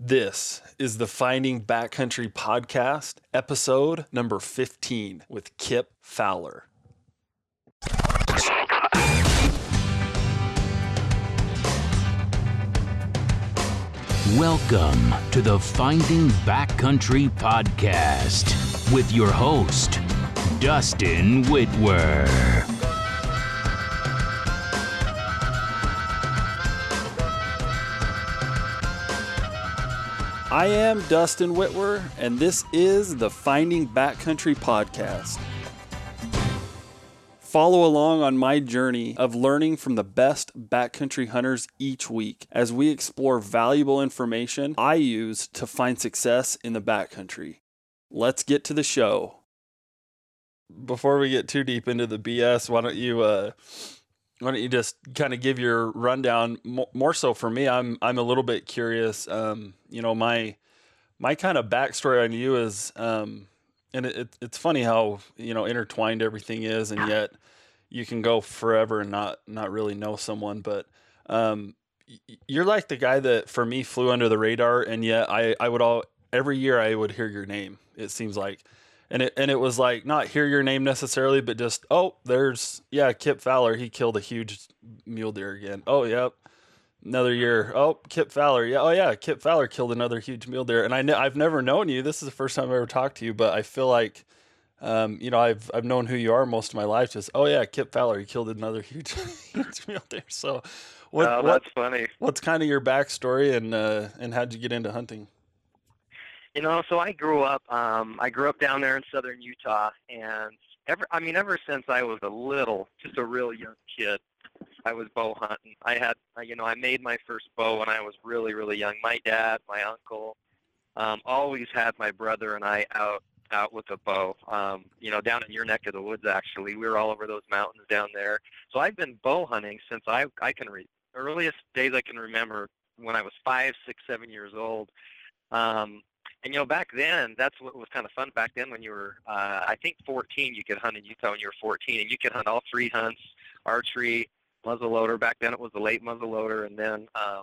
This is the Finding Backcountry podcast, episode number 15 with Kip Fowler. Welcome to the Finding Backcountry podcast with your host, Dustin Whitwer. I am Dustin Whitwer, and this is the Finding Backcountry podcast. Follow along on my journey of learning from the best backcountry hunters each week as we explore valuable information I use to find success in the backcountry. Let's get to the show. Before we get too deep into the BS, why don't you uh, why don't you just kind of give your rundown? More so for me, I'm I'm a little bit curious. Um, you know, my my kind of backstory on you is, um, and it, it, it's funny how you know intertwined everything is, and yet you can go forever and not not really know someone. But um, you're like the guy that for me flew under the radar, and yet I I would all every year I would hear your name. It seems like and it and it was like not hear your name necessarily, but just oh, there's yeah, Kip Fowler. He killed a huge mule deer again. Oh, yep. Another year. Oh, Kip Fowler. Yeah. Oh, yeah. Kip Fowler killed another huge mule deer. And I know I've never known you. This is the first time I've ever talked to you, but I feel like, um, you know, I've I've known who you are most of my life. Just oh yeah, Kip Fowler. He killed another huge huge mule deer. So, what, oh, that's what, funny. What's kind of your backstory and uh, and how'd you get into hunting? You know, so I grew up. Um, I grew up down there in southern Utah, and ever, I mean, ever since I was a little, just a real young kid, I was bow hunting. I had, you know, I made my first bow when I was really, really young. My dad, my uncle, um, always had my brother and I out out with a bow. Um, you know, down in your neck of the woods. Actually, we were all over those mountains down there. So I've been bow hunting since I I can re- earliest days I can remember when I was five, six, seven years old. Um, and you know, back then, that's what was kind of fun back then when you were, uh, I think 14, you could hunt in Utah when you were 14, and you could hunt all three hunts, archery, muzzleloader. Back then it was the late muzzleloader, and then um,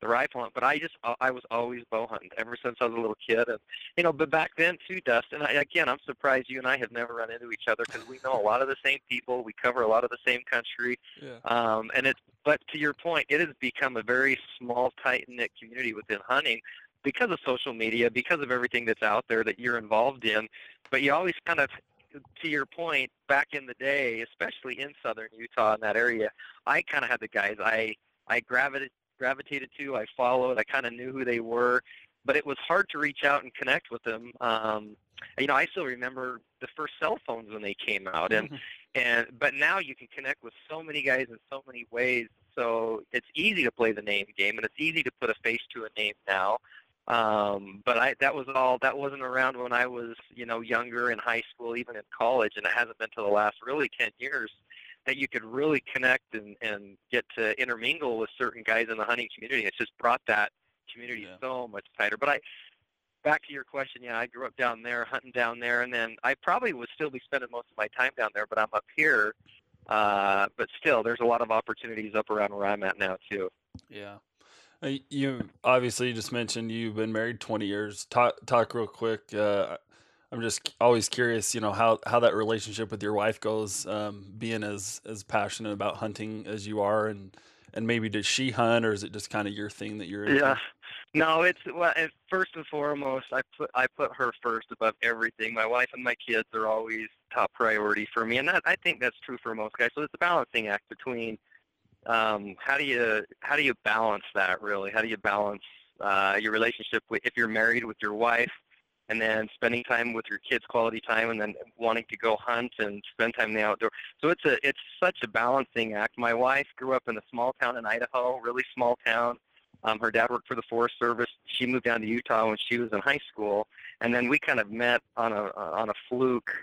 the rifle hunt. But I just, I was always bow hunting ever since I was a little kid, and you know, but back then too, Dustin. I, again, I'm surprised you and I have never run into each other because we know a lot of the same people. We cover a lot of the same country, yeah. um, and it's. But to your point, it has become a very small, tight knit community within hunting because of social media, because of everything that's out there that you're involved in. But you always kind of, to your point, back in the day, especially in southern Utah in that area, I kind of had the guys I I gravitated gravitated to. I followed. I kind of knew who they were, but it was hard to reach out and connect with them. Um, you know, I still remember the first cell phones when they came out, and mm-hmm. and but now you can connect with so many guys in so many ways. So it's easy to play the name game, and it's easy to put a face to a name now. Um, but I that was all that wasn't around when I was you know younger in high school, even in college, and it hasn't been to the last really ten years that you could really connect and and get to intermingle with certain guys in the hunting community. It's just brought that community yeah. so much tighter. But I back to your question, yeah, I grew up down there, hunting down there, and then I probably would still be spending most of my time down there, but I'm up here. Uh, but still, there's a lot of opportunities up around where I'm at now too. Yeah. Uh, you obviously just mentioned you've been married 20 years. Talk, talk real quick. Uh, I'm just always curious, you know, how, how that relationship with your wife goes, um, being as, as passionate about hunting as you are. And, and maybe does she hunt or is it just kind of your thing that you're into? Yeah. No, it's well, first and foremost, I put, I put her first above everything. My wife and my kids are always top priority for me. And that, I think that's true for most guys. So it's a balancing act between, um, how do you how do you balance that really? How do you balance uh, your relationship with if you're married with your wife, and then spending time with your kids, quality time, and then wanting to go hunt and spend time in the outdoor. So it's a it's such a balancing act. My wife grew up in a small town in Idaho, really small town. Um, her dad worked for the Forest Service. She moved down to Utah when she was in high school, and then we kind of met on a on a fluke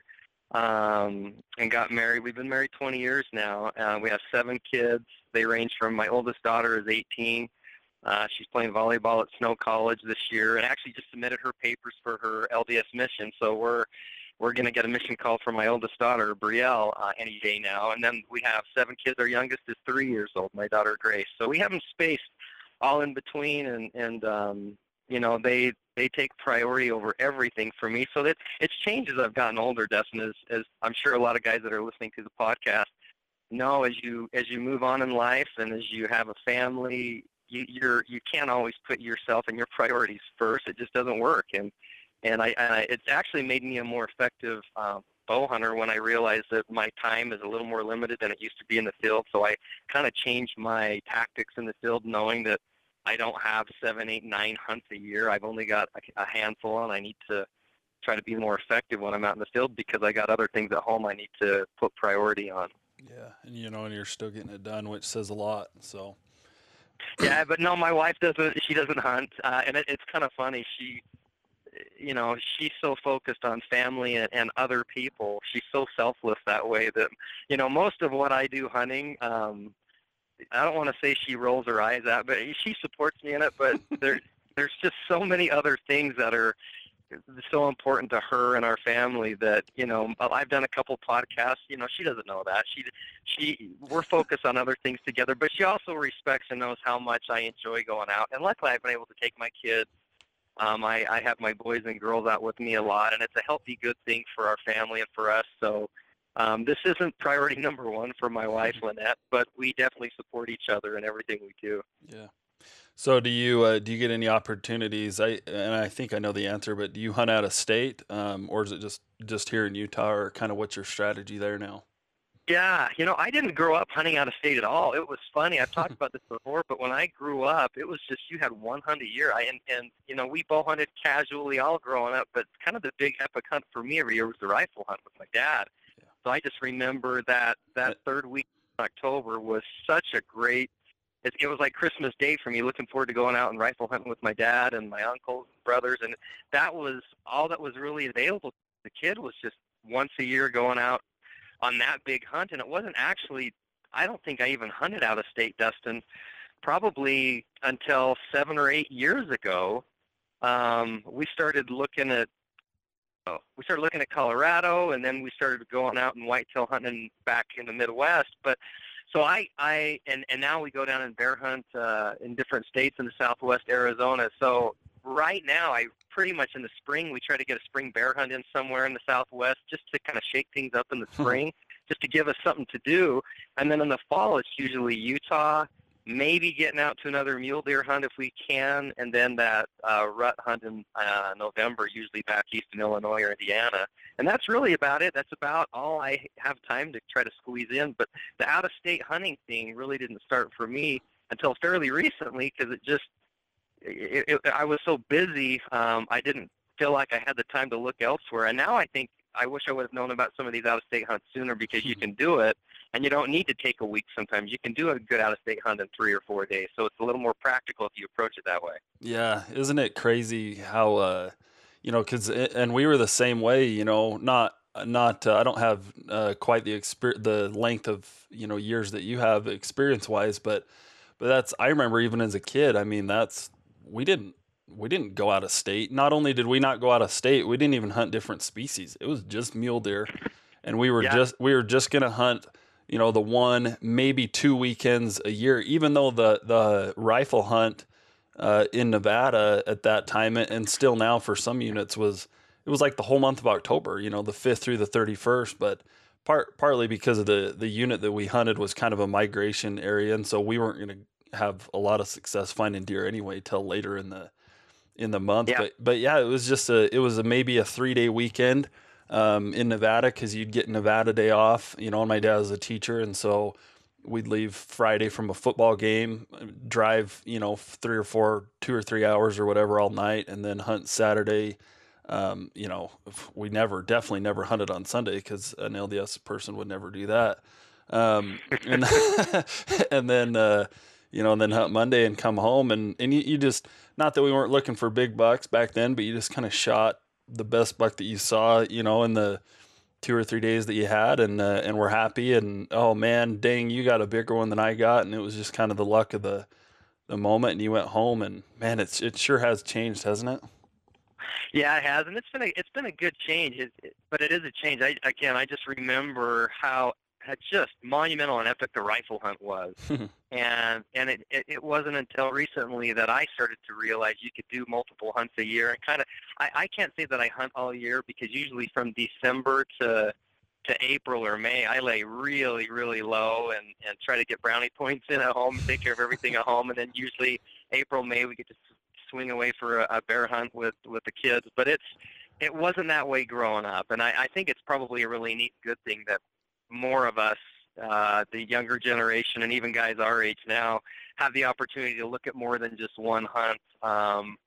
um, and got married. We've been married 20 years now. Uh, we have seven kids. They range from my oldest daughter is 18. Uh, she's playing volleyball at Snow College this year, and actually just submitted her papers for her LDS mission. So we're we're going to get a mission call from my oldest daughter, Brielle, uh, any day now. And then we have seven kids. Our youngest is three years old, my daughter Grace. So we have them spaced all in between, and and um, you know, they they take priority over everything for me. So that it's changed as I've gotten older, Dustin, as as I'm sure a lot of guys that are listening to the podcast know as you as you move on in life and as you have a family, you you're you can't always put yourself and your priorities first. It just doesn't work. And and I, and I it's actually made me a more effective um, bow hunter when I realized that my time is a little more limited than it used to be in the field. So I kind of changed my tactics in the field, knowing that I don't have seven, eight, nine hunts a year. I've only got a, a handful, and I need to try to be more effective when I'm out in the field because I got other things at home I need to put priority on. Yeah, and you know, and you're still getting it done, which says a lot. So. yeah, but no, my wife doesn't. She doesn't hunt, uh, and it, it's kind of funny. She, you know, she's so focused on family and, and other people. She's so selfless that way that, you know, most of what I do hunting, um, I don't want to say she rolls her eyes at, but she supports me in it. But there, there's just so many other things that are so important to her and our family that you know I've done a couple podcasts. You know, she doesn't know that. She she we're focused on other things together, but she also respects and knows how much I enjoy going out. And luckily, I've been able to take my kids. Um, I, I have my boys and girls out with me a lot, and it's a healthy, good thing for our family and for us. So um, this isn't priority number one for my wife, Lynette, but we definitely support each other in everything we do. Yeah. So do you uh, do you get any opportunities? I and I think I know the answer, but do you hunt out of state, um, or is it just just here in Utah, or kind of what's your strategy there now? Yeah, you know, I didn't grow up hunting out of state at all. It was funny. I've talked about this before, but when I grew up, it was just you had one hunt a year. I and, and you know we bow hunted casually all growing up, but kind of the big epic hunt for me every year was the rifle hunt with my dad. So I just remember that that third week in October was such a great it, it was like Christmas Day for me, looking forward to going out and rifle hunting with my dad and my uncles and brothers, and that was all that was really available. The kid was just once a year going out on that big hunt, and it wasn't actually. I don't think I even hunted out of state, Dustin. Probably until seven or eight years ago, um, we started looking at we started looking at Colorado, and then we started going out and whitetail hunting back in the Midwest. But so I, I and, and now we go down and bear hunt uh, in different states in the southwest Arizona. So right now, I pretty much in the spring we try to get a spring bear hunt in somewhere in the southwest just to kind of shake things up in the spring, just to give us something to do. And then in the fall, it's usually Utah, maybe getting out to another mule deer hunt if we can, and then that uh, rut hunt in uh, November, usually back east in Illinois or Indiana. And that's really about it. That's about all I have time to try to squeeze in. But the out-of-state hunting thing really didn't start for me until fairly recently because it just it, it, I was so busy. Um, I didn't feel like I had the time to look elsewhere. And now I think I wish I would have known about some of these out-of-state hunts sooner because you can do it and you don't need to take a week sometimes. You can do a good out-of-state hunt in three or four days. So it's a little more practical if you approach it that way. Yeah, isn't it crazy how, uh, you know, because and we were the same way. You know, not not uh, I don't have uh, quite the exper- the length of you know years that you have experience wise, but but that's I remember even as a kid. I mean, that's we didn't we didn't go out of state. Not only did we not go out of state, we didn't even hunt different species. It was just mule deer, and we were yeah. just we were just gonna hunt you know the one maybe two weekends a year even though the the rifle hunt uh, in Nevada at that time and still now for some units was it was like the whole month of October you know the 5th through the 31st but part partly because of the the unit that we hunted was kind of a migration area and so we weren't going to have a lot of success finding deer anyway till later in the in the month yeah. but but yeah it was just a it was a maybe a 3 day weekend um, in Nevada because you'd get Nevada day off. You know, and my dad was a teacher, and so we'd leave Friday from a football game, drive you know three or four, two or three hours or whatever all night, and then hunt Saturday. Um, you know, we never, definitely never hunted on Sunday because an LDS person would never do that. Um, and and then uh, you know, and then hunt Monday and come home and and you, you just not that we weren't looking for big bucks back then, but you just kind of shot the best buck that you saw, you know, in the two or three days that you had, and uh, and we're happy. And oh man, dang, you got a bigger one than I got, and it was just kind of the luck of the the moment. And you went home, and man, it's it sure has changed, hasn't it? Yeah, it has, and it's been a it's been a good change. It, it, but it is a change. I again, I just remember how just monumental and epic the rifle hunt was. Hmm. and and it, it it wasn't until recently that I started to realize you could do multiple hunts a year and kind of I, I can't say that I hunt all year because usually from December to to April or May, I lay really, really low and, and try to get brownie points in at home, take care of everything at home, and then usually April, May, we get to swing away for a, a bear hunt with with the kids. But it's it wasn't that way growing up, and I, I think it's probably a really neat, good thing that more of us, uh, the younger generation, and even guys our age now, have the opportunity to look at more than just one hunt. Um,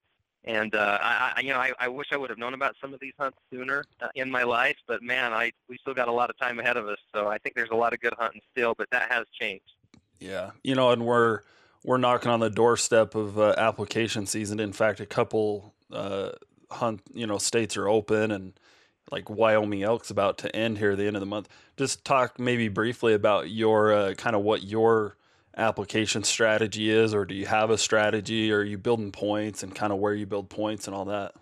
and uh, I, I, you know, I, I wish I would have known about some of these hunts sooner uh, in my life. But man, I we still got a lot of time ahead of us. So I think there's a lot of good hunting still, but that has changed. Yeah, you know, and we're we're knocking on the doorstep of uh, application season. In fact, a couple uh, hunt, you know, states are open, and like Wyoming elk's about to end here at the end of the month. Just talk maybe briefly about your uh, kind of what your application strategy is, or do you have a strategy? Or are you building points and kind of where you build points and all that?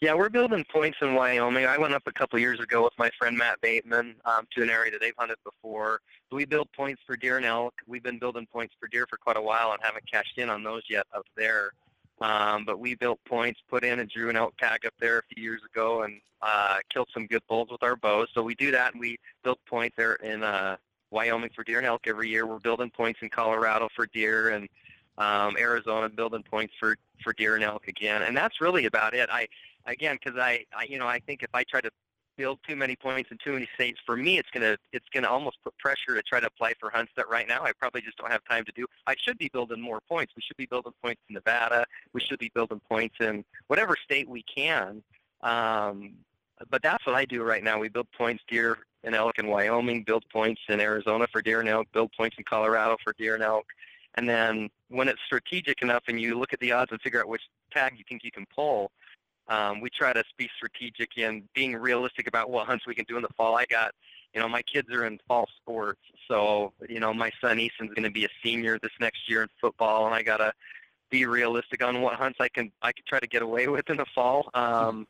Yeah, we're building points in Wyoming. I went up a couple years ago with my friend Matt Bateman um, to an area that they've hunted before. We build points for deer and elk. We've been building points for deer for quite a while and haven't cashed in on those yet up there. Um, but we built points, put in and drew an elk tag up there a few years ago, and uh, killed some good bulls with our bows. So we do that, and we build points there in uh, Wyoming for deer and elk every year. We're building points in Colorado for deer and um, Arizona, building points for for deer and elk again. And that's really about it. I again because I, I you know I think if I try to build too many points in too many states, for me it's gonna it's gonna almost put pressure to try to apply for hunts that right now I probably just don't have time to do. I should be building more points. We should be building points in Nevada. We should be building points in whatever state we can. Um, but that's what I do right now. We build points deer and elk in Wyoming, build points in Arizona for deer and elk, build points in Colorado for deer and elk. And then when it's strategic enough and you look at the odds and figure out which tag you think you can pull, um, we try to be strategic in being realistic about what hunts we can do in the fall. I got, you know, my kids are in fall sports, so you know, my son Easton's going to be a senior this next year in football, and I got to be realistic on what hunts I can I can try to get away with in the fall. Um,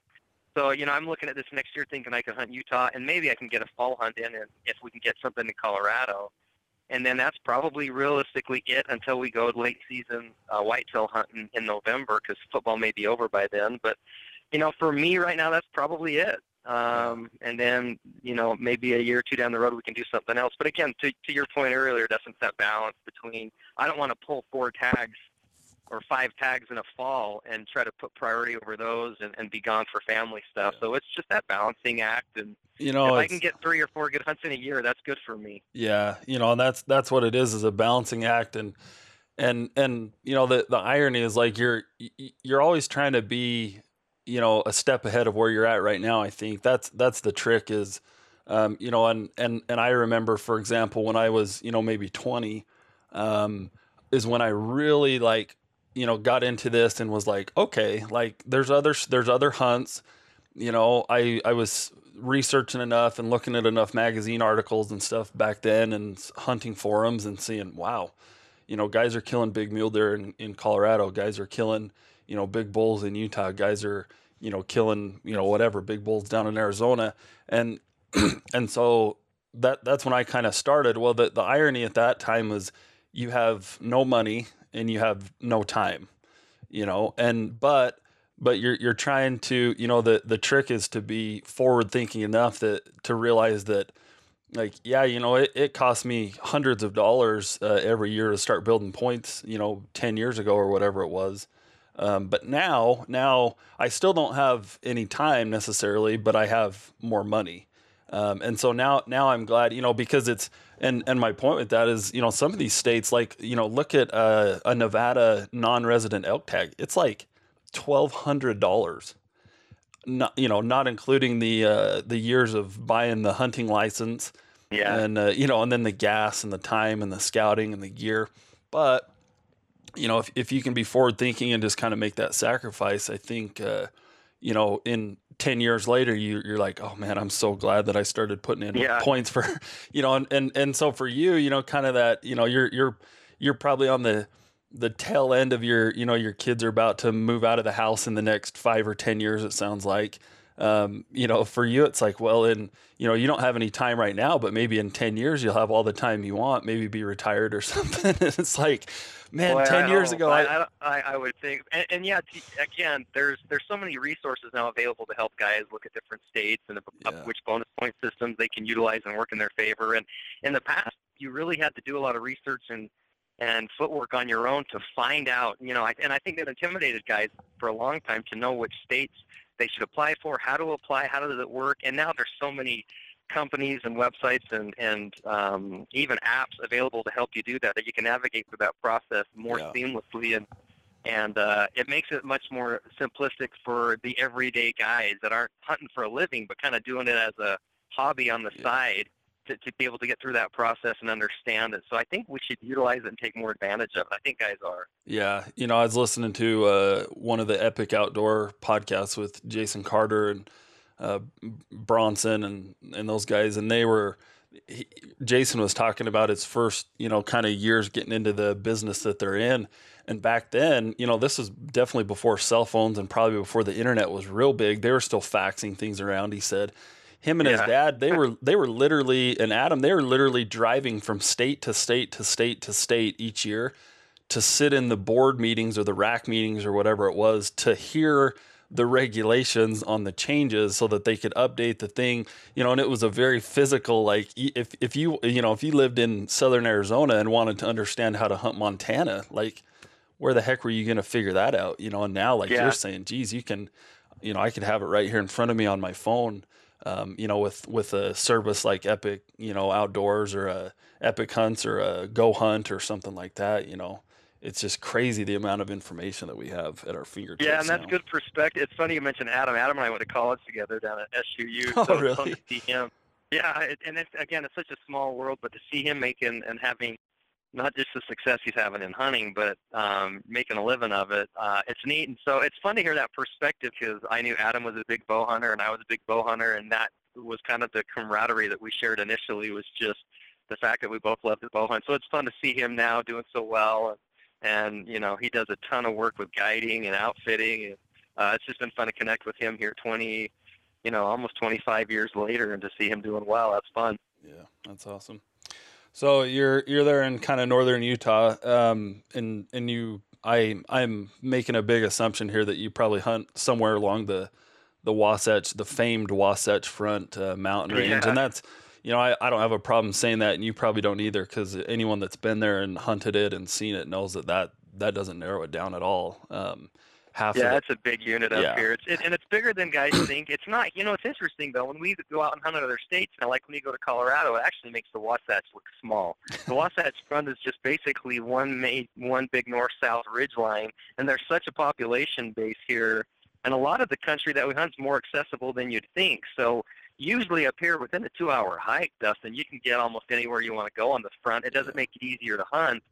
so, you know, I'm looking at this next year thinking I could hunt Utah and maybe I can get a fall hunt in and if we can get something in Colorado. And then that's probably realistically it until we go late season uh, whitetail hunting in November because football may be over by then. But, you know, for me right now, that's probably it. Um, and then, you know, maybe a year or two down the road, we can do something else. But again, to, to your point earlier, Dustin, that balance between I don't want to pull four tags or five tags in a fall and try to put priority over those and, and be gone for family stuff. So it's just that balancing act and you know if I can get three or four good hunts in a year, that's good for me. Yeah, you know, and that's that's what it is is a balancing act and and and you know the the irony is like you're you're always trying to be you know a step ahead of where you're at right now. I think that's that's the trick is um, you know and and and I remember for example when I was you know maybe 20 um, is when I really like you know got into this and was like okay like there's other there's other hunts you know i i was researching enough and looking at enough magazine articles and stuff back then and hunting forums and seeing wow you know guys are killing big mule deer in, in colorado guys are killing you know big bulls in utah. Guys are you know killing you know whatever big bulls down in arizona. And and so that that's when i kind of started. Well the, the irony at that time was you have no money and you have no time, you know, and but but you're you're trying to you know the the trick is to be forward thinking enough that to realize that like yeah you know it, it cost me hundreds of dollars uh, every year to start building points you know 10 years ago or whatever it was um, but now now i still don't have any time necessarily but i have more money um, and so now now i'm glad you know because it's and and my point with that is, you know, some of these states, like you know, look at a, a Nevada non-resident elk tag. It's like twelve hundred dollars. Not you know, not including the uh, the years of buying the hunting license. Yeah. And uh, you know, and then the gas and the time and the scouting and the gear. But you know, if if you can be forward thinking and just kind of make that sacrifice, I think uh, you know, in 10 years later you you're like oh man i'm so glad that i started putting in yeah. points for you know and, and and so for you you know kind of that you know you're you're you're probably on the the tail end of your you know your kids are about to move out of the house in the next five or ten years it sounds like um, you know, for you, it's like, well, in, you know, you don't have any time right now, but maybe in 10 years, you'll have all the time you want, maybe be retired or something. it's like, man, Boy, 10 I years ago, I, I, I, would think, and, and yeah, t- again, there's there's so many resources now available to help guys look at different states and Yeah. which bonus point systems they can utilize and work in their favor. And in the past, you really had to do a lot of research and and footwork on your own to find out, you know, I, and I think that intimidated guys for a long time to know which states they should apply for, how to apply, how does it work, and now there's so many companies and websites and and um, even apps available to help you do that that you can navigate through that process more Yeah. seamlessly and and uh, it makes it much more simplistic for the everyday guys that aren't hunting for a living but kind of doing it as a hobby on the Yeah. side to, to be able to get through that process and understand it. So I think we should utilize it and take more advantage of it. I think guys are. Yeah, you know, I was listening to uh, one of the Epic Outdoor podcasts with Jason Carter and uh, Bronson and and those guys, and they were. He, Jason was talking about his first, you know, kind of years getting into the business that they're in, and back then, you know, this was definitely before cell phones and probably before the internet was real big. They were still faxing things around. He said, him and his dad, they were they were literally, and Adam, they were literally driving from state to state to state to state each year to sit in the board meetings or the RAC meetings or whatever it was to hear the regulations on the changes so that they could update the thing you know and it was a very physical like if if you you know if you lived in southern arizona and wanted to understand how to hunt montana like where the heck were you going to figure that out you know? And now like Yeah. you're saying geez you can you know i could have it right here in front of me on my phone um, you know with with a service like epic you know outdoors or a epic hunts or a go hunt or something like that you know it's just crazy the amount of information that we have at our fingertips Yeah, and that's now. good perspective. It's funny you mentioned Adam. Adam and I went to college together down at SUU. Oh, so it's fun really? to see him. Yeah, it, and it's, again, it's such a small world, but to see him making and having not just the success he's having in hunting, but um, making a living of it, uh, it's neat. And so it's fun to hear that perspective because I knew Adam was a big bow hunter and I was a big bow hunter, and that was kind of the camaraderie that we shared initially was just the fact that we both loved the bow hunt. So it's fun to see him now doing so well. And, and you know he does a ton of work with guiding and outfitting and uh, it's just been fun to connect with him here 20 you know almost 25 years later and to see him doing well that's fun Yeah, that's awesome. So you're you're there in kind of northern Utah, um, and and you I I'm making a big assumption here that you probably hunt somewhere along the the Wasatch, the famed Wasatch Front uh, mountain range, Yeah. and that's you know I, I don't have a problem saying that, and you probably don't either, because anyone that's been there and hunted it and seen it knows that that that doesn't narrow it down at all. Um, half yeah it's a big unit up Yeah. here. It's it, and it's bigger than guys think. It's not you know it's interesting though. When we go out and hunt in other states now like when you go to colorado it actually makes the wasatch look small. The wasatch front is just basically one ma- one big north south ridge line and there's such a population base here and a lot of the country that we hunt is more accessible than you'd think. So usually up here within a two hour hike dustin you can get almost anywhere you want to go on the front. It doesn't make it easier to hunt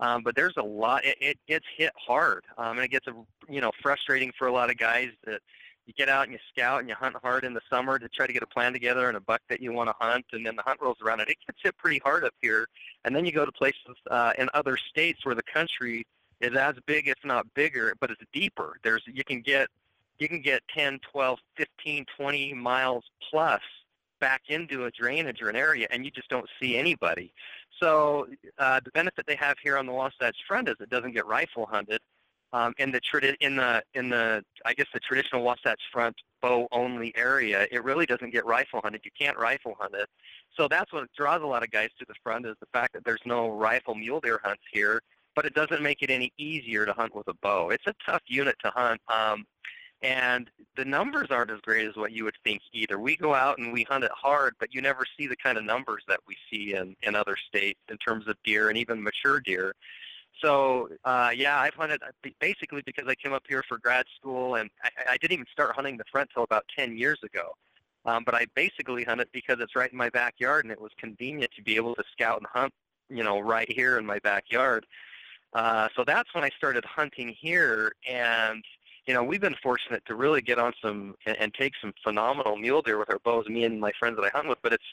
um, but there's a lot. It, it gets hit hard, um, and it gets you know frustrating for a lot of guys that you get out and you scout and you hunt hard in the summer to try to get a plan together and a buck that you want to hunt, and then the hunt rolls around and it gets hit pretty hard up here. And then you go to places uh, in other states where the country is as big, if not bigger, but it's deeper. There's you can get you can get 10, 12, 15, 20 miles plus back into a drainage or an area, and you just don't see anybody. So uh, the benefit they have here on the Wasatch Front is it doesn't get rifle hunted. Um, in the tradi- in the in the I guess the traditional Wasatch Front bow only area, it really doesn't get rifle hunted. You can't rifle hunt it. So that's what draws a lot of guys to the front is the fact that there's no rifle mule deer hunts here. But it doesn't make it any easier to hunt with a bow. It's a tough unit to hunt. Um, and the numbers aren't as great as what you would think either. We go out and we hunt it hard, but you never see the kind of numbers that we see in, in other states in terms of deer and even mature deer. So uh, yeah, I've hunted uh, basically because I came up here for grad school, and I, I didn't even start hunting the front till about 10 years ago. Um, but I basically hunt it because it's right in my backyard, and it was convenient to be able to scout and hunt, you know, right here in my backyard. Uh, so that's when I started hunting here, and you know, we've been fortunate to really get on some and, and take some phenomenal mule deer with our bows, me and my friends that I hunt with. But it's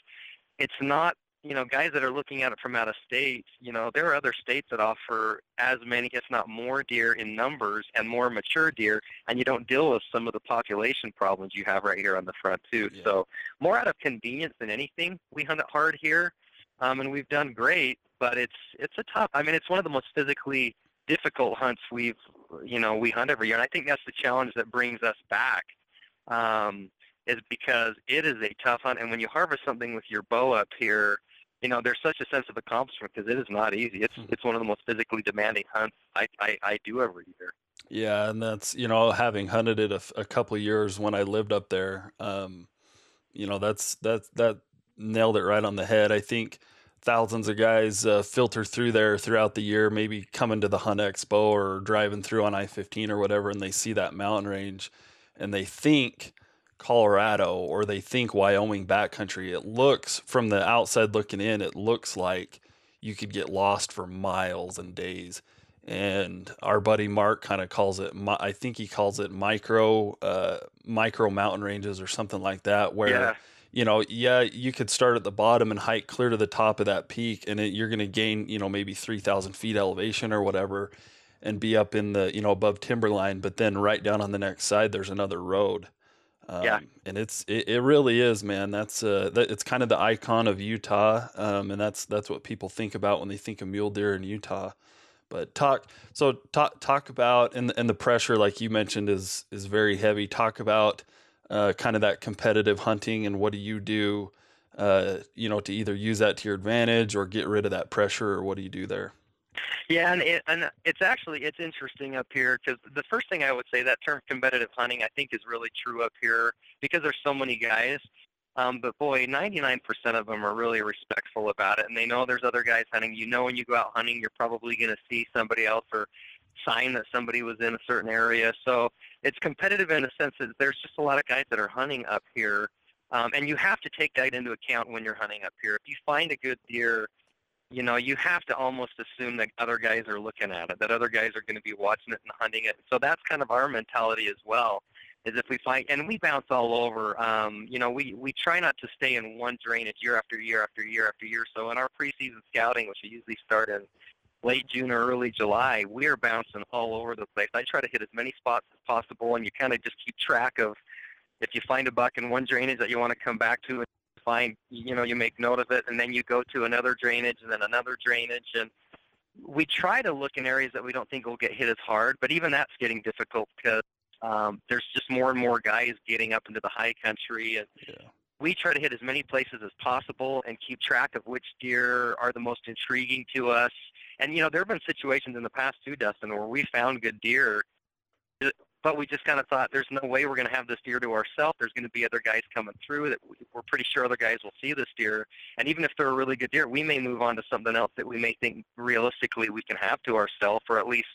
it's not you know, guys that are looking at it from out of state, you know, there are other states that offer as many, if not more, deer in numbers and more mature deer, and you don't deal with some of the population problems you have right here on the front too. Yeah. So more out of convenience than anything, we hunt it hard here, um, and we've done great. But it's it's a tough. I mean, it's one of the most physically difficult hunts we've you know we hunt every year, and I think that's the challenge that brings us back. Um, is because it is a tough hunt, and when you harvest something with your bow up here, you know there's such a sense of accomplishment because it is not easy. It's Mhm. it's one of the most physically demanding hunts I, I, I do every year. Yeah, and that's you know having hunted it a, a couple of years when I lived up there, um, you know that's that that nailed it right on the head. I think thousands of guys uh, filter through there throughout the year, maybe coming to the Hunt Expo or driving through on I fifteen or whatever, and they see that mountain range, and they think Colorado or they think Wyoming backcountry. It looks from the outside looking in, it looks like you could get lost for miles and days and our buddy Mark kind of calls it, I think he calls it micro, uh, micro mountain ranges or something like that. Where Yeah. You know, yeah, you could start at the bottom and hike clear to the top of that peak, and it, you're going to gain, you know, maybe three thousand feet elevation or whatever, and be up in the, you know, above timberline. But then right down on the next side, there's another road. Um, Yeah. and it's it, it really is, man. That's uh, that, it's kind of the icon of Utah, um, and that's that's what people think about when they think of mule deer in Utah. But talk so talk talk about and and the pressure like you mentioned is is very heavy. Talk about uh, kind of that competitive hunting and what do you do, uh, you know, to either use that to your advantage or get rid of that pressure or what do you do there? Yeah, and it, and it's actually it's interesting up here because the first thing I would say that term competitive hunting I think is really true up here because there's so many guys. Um, but boy, 99% of them are really respectful about it, and they know there's other guys hunting. You know, when you go out hunting, you're probably going to see somebody else or sign that somebody was in a certain area. So it's competitive in the sense that there's just a lot of guys that are hunting up here, um, and you have to take that into account when you're hunting up here. If you find a good deer you know, you have to almost assume that other guys are looking at it, that other guys are going to be watching it and hunting it. So that's kind of our mentality as well. Is if we find and we bounce all over. Um, you know, we we try not to stay in one drainage year after year after year after year. So in our preseason scouting, which we usually start in late June or early July, we are bouncing all over the place. I try to hit as many spots as possible, and you kind of just keep track of if you find a buck in one drainage that you want to come back to and find, you know, you make note of it, and then you go to another drainage and then another drainage, and we try to look in areas that we don't think will get hit as hard, but even that's getting difficult because um, there's just more and more guys getting up into the high country, and Yeah. we try to hit as many places as possible and keep track of which deer are the most intriguing to us. And you know, there have been situations in the past too, Dustin, where we found good deer, uh, but we just kind of thought, there's no way we're going to have this deer to ourselves. There's going to be other guys coming through that we- we're pretty sure other guys will see this deer. And even if they're a really good deer, we may move on to something else that we may think realistically we can have to ourselves, or at least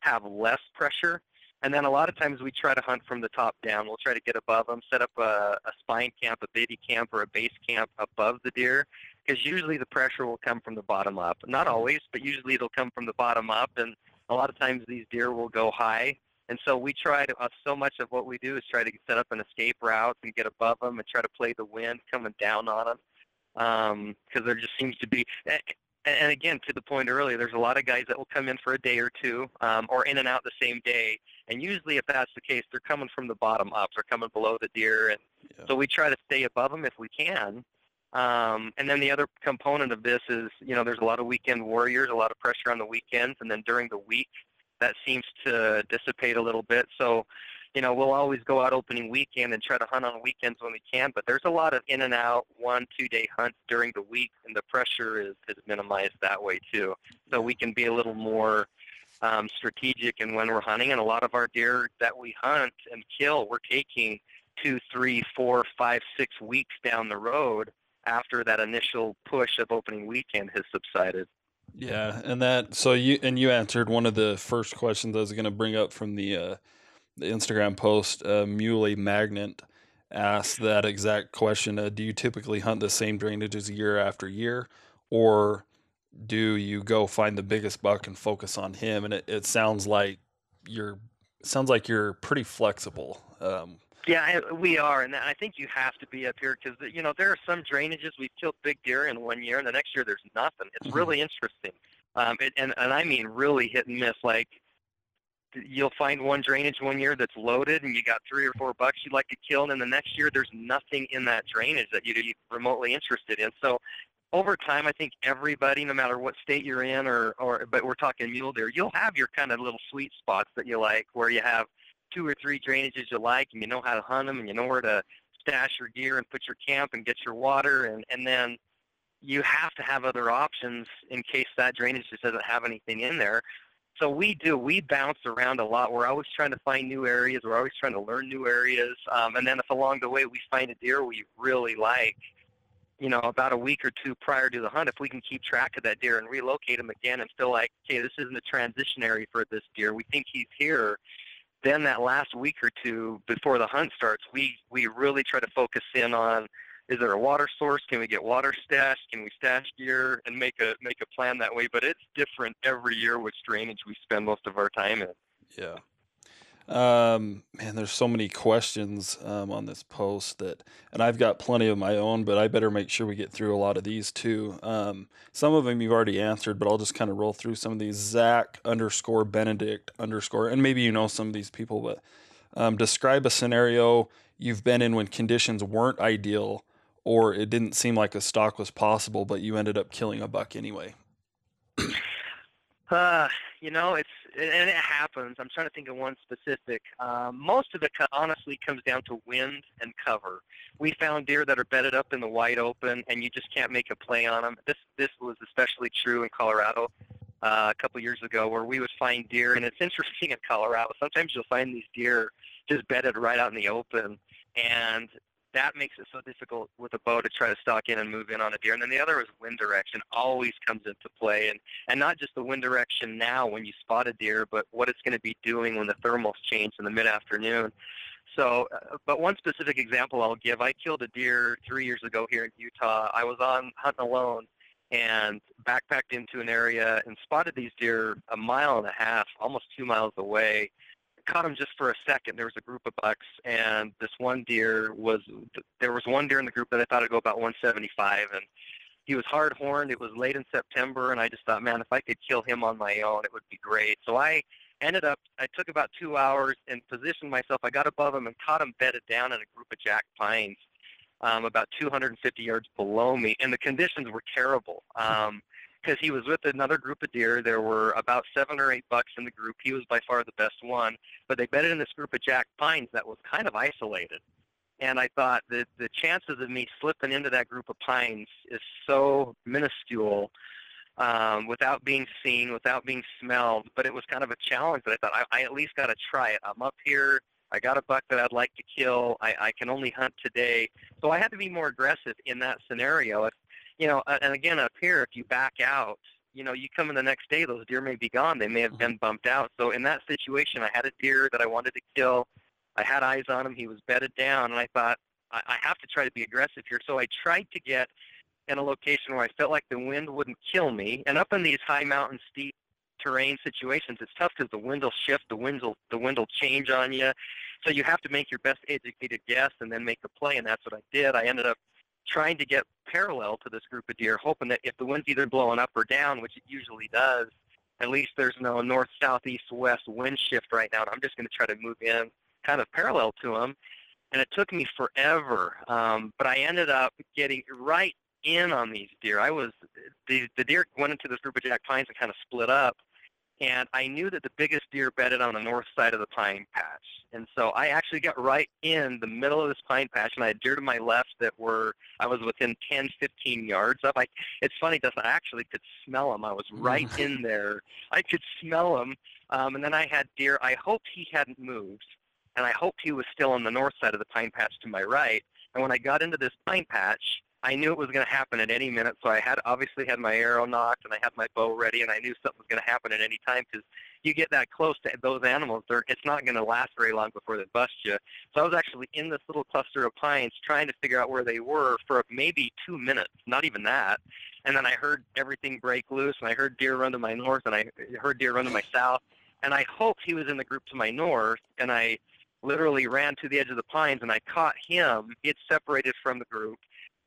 have less pressure. And then a lot of times we try to hunt from the top down. We'll try to get above them, set up a, a spike camp, a baby camp, or a base camp above the deer, because usually the pressure will come from the bottom up. Not always, but usually it'll come from the bottom up. And a lot of times these deer will go high. And so we try to, uh, so much of what we do is try to set up an escape route and get above them and try to play the wind coming down on them. Because there just seems to be, and and again, to the point earlier, there's a lot of guys that will come in for a day or two, um, or in and out the same day. And usually, if that's the case, they're coming from the bottom up. They're coming below the deer, and Yeah. so we try to stay above them if we can. Um, and then the other component of this is, you know, there's a lot of weekend warriors, a lot of pressure on the weekends, and then during the week, that seems to dissipate a little bit. So, you know, we'll always go out opening weekend and try to hunt on weekends when we can, but there's a lot of in and out, one, two day hunts during the week, and the pressure is, is minimized that way too. So we can be a little more um, strategic in when we're hunting, and a lot of our deer that we hunt and kill, we're taking two, three, four, five, six weeks down the road after that initial push of opening weekend has subsided. Yeah, and that so you and you answered one of the first questions I was going to bring up from the uh, the Instagram post. Uh, Muley Magnet asked that exact question: uh, Do you typically hunt the same drainages year after year, or do you go find the biggest buck and focus on him? And it, it sounds like you're sounds like you're pretty flexible. Um, Yeah, we are, and I think you have to be up here because you know there are some drainages we've killed big deer in one year, and the next year there's nothing. It's mm-hmm. really interesting, um, it, and and I mean really hit and miss. Like you'll find one drainage one year that's loaded, and you got three or four bucks you'd like to kill, and then the next year there's nothing in that drainage that you'd be remotely interested in. So over time, I think everybody, no matter what state you're in, or or but we're talking mule deer, you'll have your kind of little sweet spots that you like, where you have two or three drainages you like, and you know how to hunt them, and you know where to stash your gear and put your camp and get your water, and and then you have to have other options in case that drainage just doesn't have anything in there. So we do. We bounce around a lot. We're always trying to find new areas. We're always trying to learn new areas. Um, and then if along the way we find a deer we really like, you know, about a week or two prior to the hunt, if we can keep track of that deer and relocate him again and feel like, okay, this isn't a transition area for this deer. We think he's here then that last week or two before the hunt starts, we we really try to focus in on is there a water source? Can we get water stashed? Can we stash gear and make a make a plan that way? But it's different every year which drainage we spend most of our time in. Yeah. Um, man, there's so many questions um, on this post that, and I've got plenty of my own, but I better make sure we get through a lot of these too. Um, some of them you've already answered, but I'll just kind of roll through some of these. Zach underscore Benedict underscore, and maybe you know some of these people, but um, describe a scenario you've been in when conditions weren't ideal or it didn't seem like a stock was possible, but you ended up killing a buck anyway. Uh, you know, it's and it happens. I'm trying to think of one specific. Um, most of it honestly comes down to wind and cover. We found deer that are bedded up in the wide open, and you just can't make a play on them. This this was especially true in Colorado uh, a couple years ago, where we would find deer, and it's interesting in Colorado. Sometimes you'll find these deer just bedded right out in the open, and that makes it so difficult with a bow to try to stalk in and move in on a deer. And then the other is wind direction always comes into play, and and not just the wind direction now when you spot a deer, but what it's going to be doing when the thermals change in the mid-afternoon. So, uh, but one specific example I'll give: I killed a deer three years ago here in Utah. I was on hunting alone and backpacked into an area and spotted these deer a mile and a half, almost two miles away caught him just for a second. There was a group of bucks, and this one deer was there was one deer in the group that I thought would go about 175, and he was hard horned. It was late in September, and I just thought, man, if I could kill him on my own, it would be great. So I ended up, I took about two hours and positioned myself. I got above him and caught him bedded down in a group of jack pines. Um, about 250 yards below me, and the conditions were terrible. Um, because he was with another group of deer. There were about seven or eight bucks in the group. He was by far the best one, but they bedded in this group of jack pines that was kind of isolated. And I thought that the chances of me slipping into that group of pines is so minuscule um, without being seen, without being smelled. But it was kind of a challenge that I thought I, I at least got to try it. I'm up here. I got a buck that I'd like to kill. I, I can only hunt today. So I had to be more aggressive in that scenario. If you know, and again up here, if you back out, you know, you come in the next day, those deer may be gone. They may have mm-hmm. been bumped out. So in that situation, I had a deer that I wanted to kill. I had eyes on him. He was bedded down, and I thought I, I have to try to be aggressive here. So I tried to get in a location where I felt like the wind wouldn't kill me. And up in these high mountain, steep terrain situations, it's tough because the wind will shift, the wind will the wind will change on you. So you have to make your best educated guess and then make a play, and that's what I did. I ended up trying to get parallel to this group of deer, hoping that if the wind's either blowing up or down, which it usually does, at least there's no north, south, east, west wind shift right now. And I'm just going to try to move in kind of parallel to them. And it took me forever, um, but I ended up getting right in on these deer. I was the the deer went into this group of jack pines and kind of split up, and I knew that the biggest deer bedded on the north side of the pine patch. And so I actually got right in the middle of this pine patch, and I had deer to my left that were, I was within 10, 15 yards of. I, it's funny, Dustin, I actually could smell them. I was right in there. I could smell them. Um, and then I had deer, I hoped he hadn't moved, and I hoped he was still on the north side of the pine patch to my right. And when I got into this pine patch, I knew it was going to happen at any minute, so I had obviously had my arrow nocked and I had my bow ready, and I knew something was going to happen at any time because you get that close to those animals, it's not going to last very long before they bust you. So I was actually in this little cluster of pines trying to figure out where they were for maybe two minutes, not even that. And then I heard everything break loose, and I heard deer run to my north, and I heard deer run to my south, and I hoped he was in the group to my north, and I literally ran to the edge of the pines, and I caught him. It separated from the group,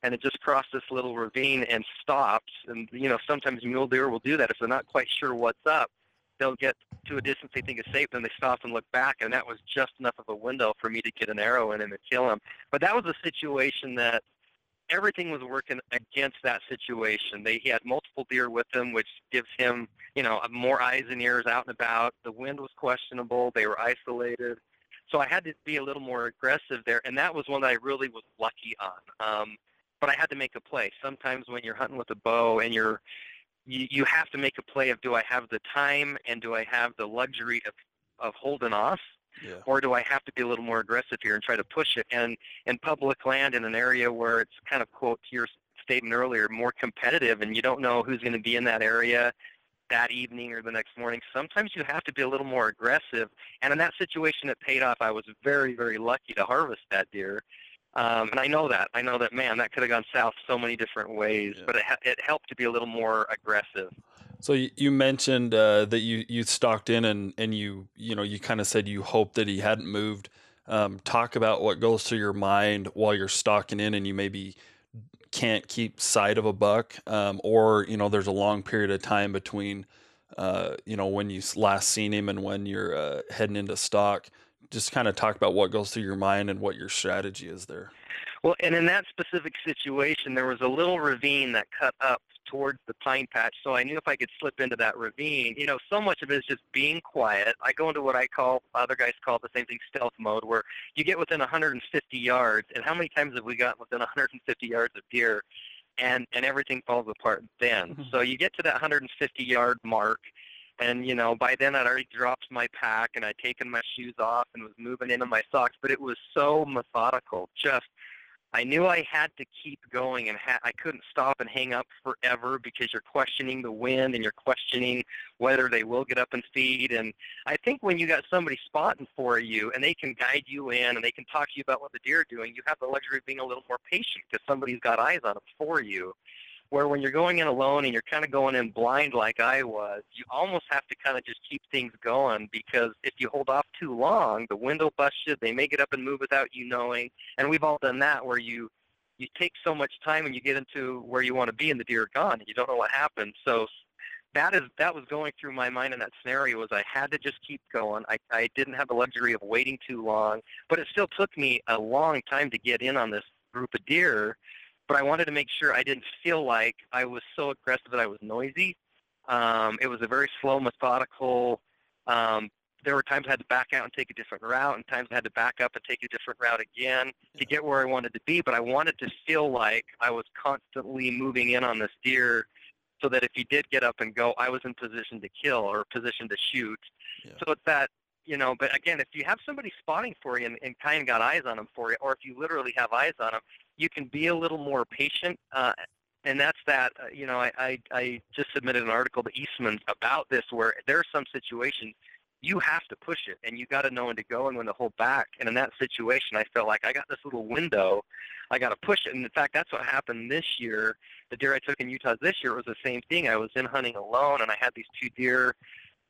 and it just crossed this little ravine and stopped. And you know, sometimes mule deer will do that if they're not quite sure what's up. They'll get to a distance they think is safe, then they stop and look back, and that was just enough of a window for me to get an arrow in him and kill him. But that was a situation that everything was working against that situation. They he had multiple deer with him, which gives him, you know, more eyes and ears out and about. The wind was questionable. They were isolated. So I had to be a little more aggressive there, and that was one that I really was lucky on. Um, but I had to make a play. Sometimes when you're hunting with a bow and you're you, you have to make a play of do I have the time and do I have the luxury of of holding off Yeah. or do I have to be a little more aggressive here and try to push it? And in public land in an area where it's kind of quote to your statement earlier, more competitive, and you don't know who's going to be in that area that evening or the next morning. Sometimes you have to be a little more aggressive. And in that situation, it paid off. I was very, very lucky to harvest that deer. Um, and I know that. I know that, man, that could have gone south so many different ways, Yeah. but it, ha- it helped to be a little more aggressive. So you, you mentioned uh, that you you stalked in and and you you know you kind of said you hoped that he hadn't moved. Um, talk about what goes through your mind while you're stalking in and you maybe can't keep sight of a buck, um, or you know there's a long period of time between uh, you know when you last seen him and when you're uh, heading into stalk. Just kind of talk about what goes through your mind and what your strategy is there. Well, and in that specific situation, there was a little ravine that cut up towards the pine patch, so I knew if I could slip into that ravine, you know, so much of it is just being quiet. I go into what I call, other guys call the same thing, stealth mode, where you get within 150 yards, and how many times have we gotten within 150 yards of deer, and and everything falls apart then. Mhm. So you get to that 150 yard mark, and you know by then I'd already dropped my pack and I'd taken my shoes off and was moving into my socks, but it was so methodical, just I knew I had to keep going and ha- I couldn't stop and hang up forever because you're questioning the wind and you're questioning whether they will get up and feed. And I think when you got somebody spotting for you and they can guide you in and they can talk to you about what the deer are doing, you have the luxury of being a little more patient because somebody's got eyes on them for you. Where when you're going in alone and you're kind of going in blind like I was, you almost have to kind of just keep things going because if you hold off too long, the wind will bust you. They may get up and move without you knowing and we've all done that where you you take so much time and you get into where you want to be and the deer are gone and you don't know what happened so that is that was going through my mind in that scenario was i had to just keep going i i didn't have the luxury of waiting too long but it still took me a long time to get in on this group of deer but i wanted to make sure i didn't feel like i was so aggressive that i was noisy um it was a very slow methodical um there were times I had to back out and take a different route, and times I had to back up and take a different route again to get where I wanted to be. But I wanted to feel like I was constantly moving in on this deer, so that if he did get up and go, I was in position to kill or position to shoot. Yeah. So it's that you know. But again, if you have somebody spotting for you and, and kind of got eyes on them for you, or if you literally have eyes on them, you can be a little more patient. Uh, and that's that. Uh, you know, I, I I just submitted an article to Eastman about this, where there are some situations you have to push it and you got to know when to go and when to hold back. And in that situation, I felt like I got this little window. I got to push it. And in fact, that's what happened this year. The deer I took in Utah this year was the same thing. I was in hunting alone and I had these two deer